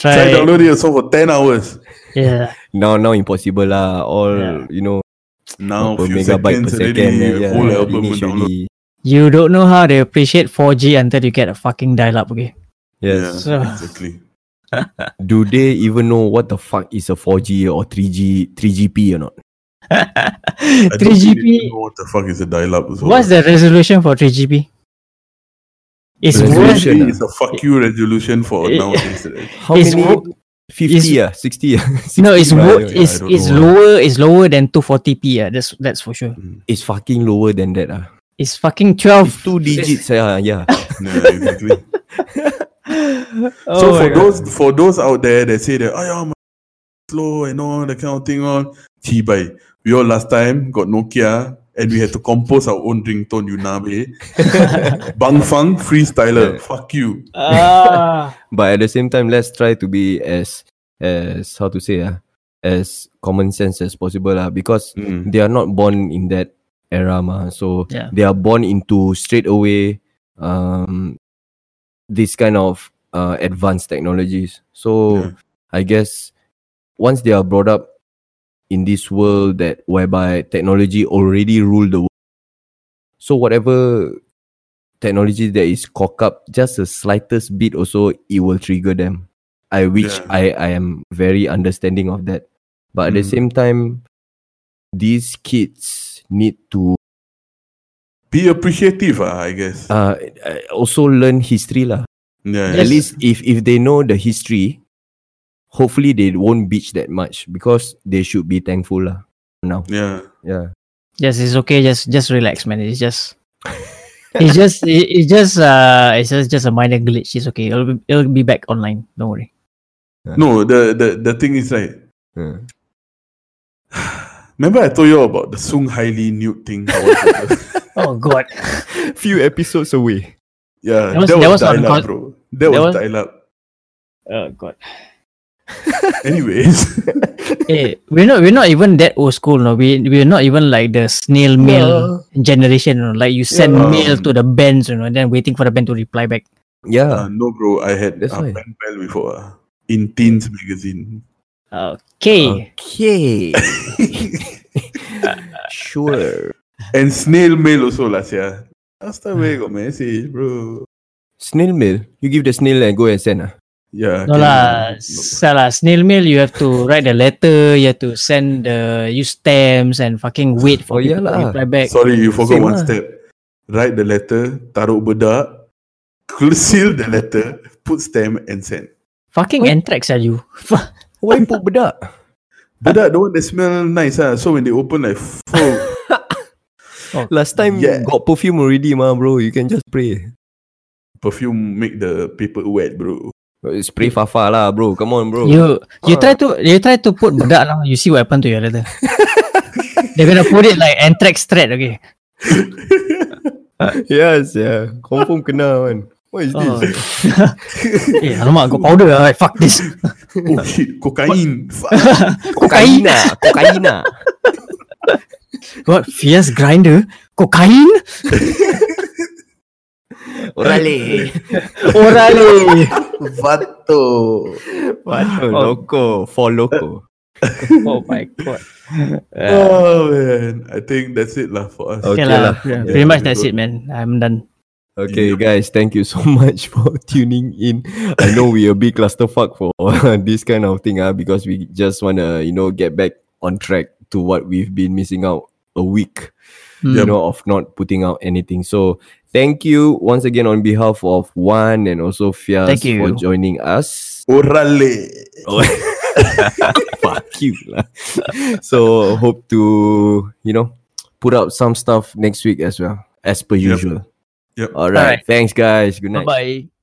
Try try. downloading a song for 10 hours. Yeah, now now impossible lah all Yeah. you know Now, per few megabyte per seconds second already, yeah, whole yeah, album. You don't know how they appreciate 4G until you get a fucking dial-up. Okay. Yes. So- exactly. Do they even know what the fuck is a 4G or 3G 3GP or not? I don't think they 3GP. what the fuck is a dial-up. So What's the resolution for 3GP? It's Resolution. worse. It's a fuck you resolution for Eh, nowadays. How It's many? wo- 50 it's- ah, 60 ah. No, it's 60 wo- right? It's it's lower it's lower than 240p. Yeah, that's that's for sure. It's fucking lower than that ah. It's fucking 12. It's two digits ah, yeah. Yeah, exactly. Oh so for God. those for those out there that say that oh yeah, my slow and all that kind of thing on Chibai. We all last time got Nokia and we had to compose our own ringtone Yunabe. Bomfunk freestyler. Yeah. Fuck you. Ah. But at the same time, let's try to be as as how to say ah, as common sense as possible ah, because Mm. they are not born in that era ma. So Yeah. they are born into straight away um this kind of uh, advanced technologies. So Yeah. I guess once they are brought up in this world that whereby technology already rule the world. So whatever technology that is cock up, just the slightest bit also it will trigger them. I which Yeah. I, I am very understanding of that. But at the Mm. same time, these kids need to Be appreciative, ah, I guess. uh also learn history lah. yeah, At Yes. least if if they know the history, hopefully they won't bitch that much because they should be thankful lah. Now, yeah. yeah. Yes, it's okay. Just just relax, man. It's just it's just it, it's just uh it's just, just a minor glitch. It's okay. It'll be, it'll be back online. Don't worry. No, the, the the thing is like Yeah. remember I told you about the Sung Hailey nude thing? How? Oh god. Few episodes away. yeah, That was- that that was, was on dial up, con- bro. That, that was, was- dial up. Oh god. Anyways, Hey, we're not we're not even that old school. No, we we're not even like the snail mail generation. You know? Like you send Yeah. mail to the bands, you know, and then waiting for the band to reply back. Yeah. uh, no, bro. I had That's a why. pen pal before uh, in Teens magazine. Okay. Okay. sure. And snail mail also last year. Last time we got message, bro. Snail mail. You give the snail and go and send ah. Yeah. No lah, salah. Snail mail, you have to write the letter, you have to send the use stamps and fucking wait for Oh, people yeah to lah. reply back. Sorry, you forgot Same one lah. step. Write the letter, taruh bedak, seal the letter, put stamp and send. Fucking anthrax are you? Why put bedak? Bedak the one that smell nice ah. So when they open like full. Last time Yeah. got perfume already ma bro. You can just spray. perfume make the paper wet, bro. Spray fafa lah bro. Come on bro. You you Ah. try to you try to put bedak lah. You see what happened to your letter. They're gonna put it like anthrax thread. Okay. yes, yeah. Confirm kena man. What is Oh. this? eh, alamak, got powder. lah. Like, fuck this. oh shit, cocaine. Fuck. Kokaina. Kokaina. What fierce grinder? Cocaine? Orale. Orale. Vato. Waduh, loco. For loco. oh my god. Oh man, I think that's it lah for us. Okay, Okay lah. lah. Yeah, Yeah, pretty much that's it, man. I'm done. Okay, guys, thank you so much for tuning in. I know we a big clusterfuck for this kind of thing, uh, because we just wanna, you know, get back on track to what we've been missing out a week, Hmm. you know, of not putting out anything. So thank you once again on behalf of Juan and also Fias Thank you. for joining us. Orale. Oh, fuck you lah. So hope to, you know, put out some stuff next week as well, as per Yep. usual. Yep. All right. Alright. Thanks, guys. Good night. Bye bye.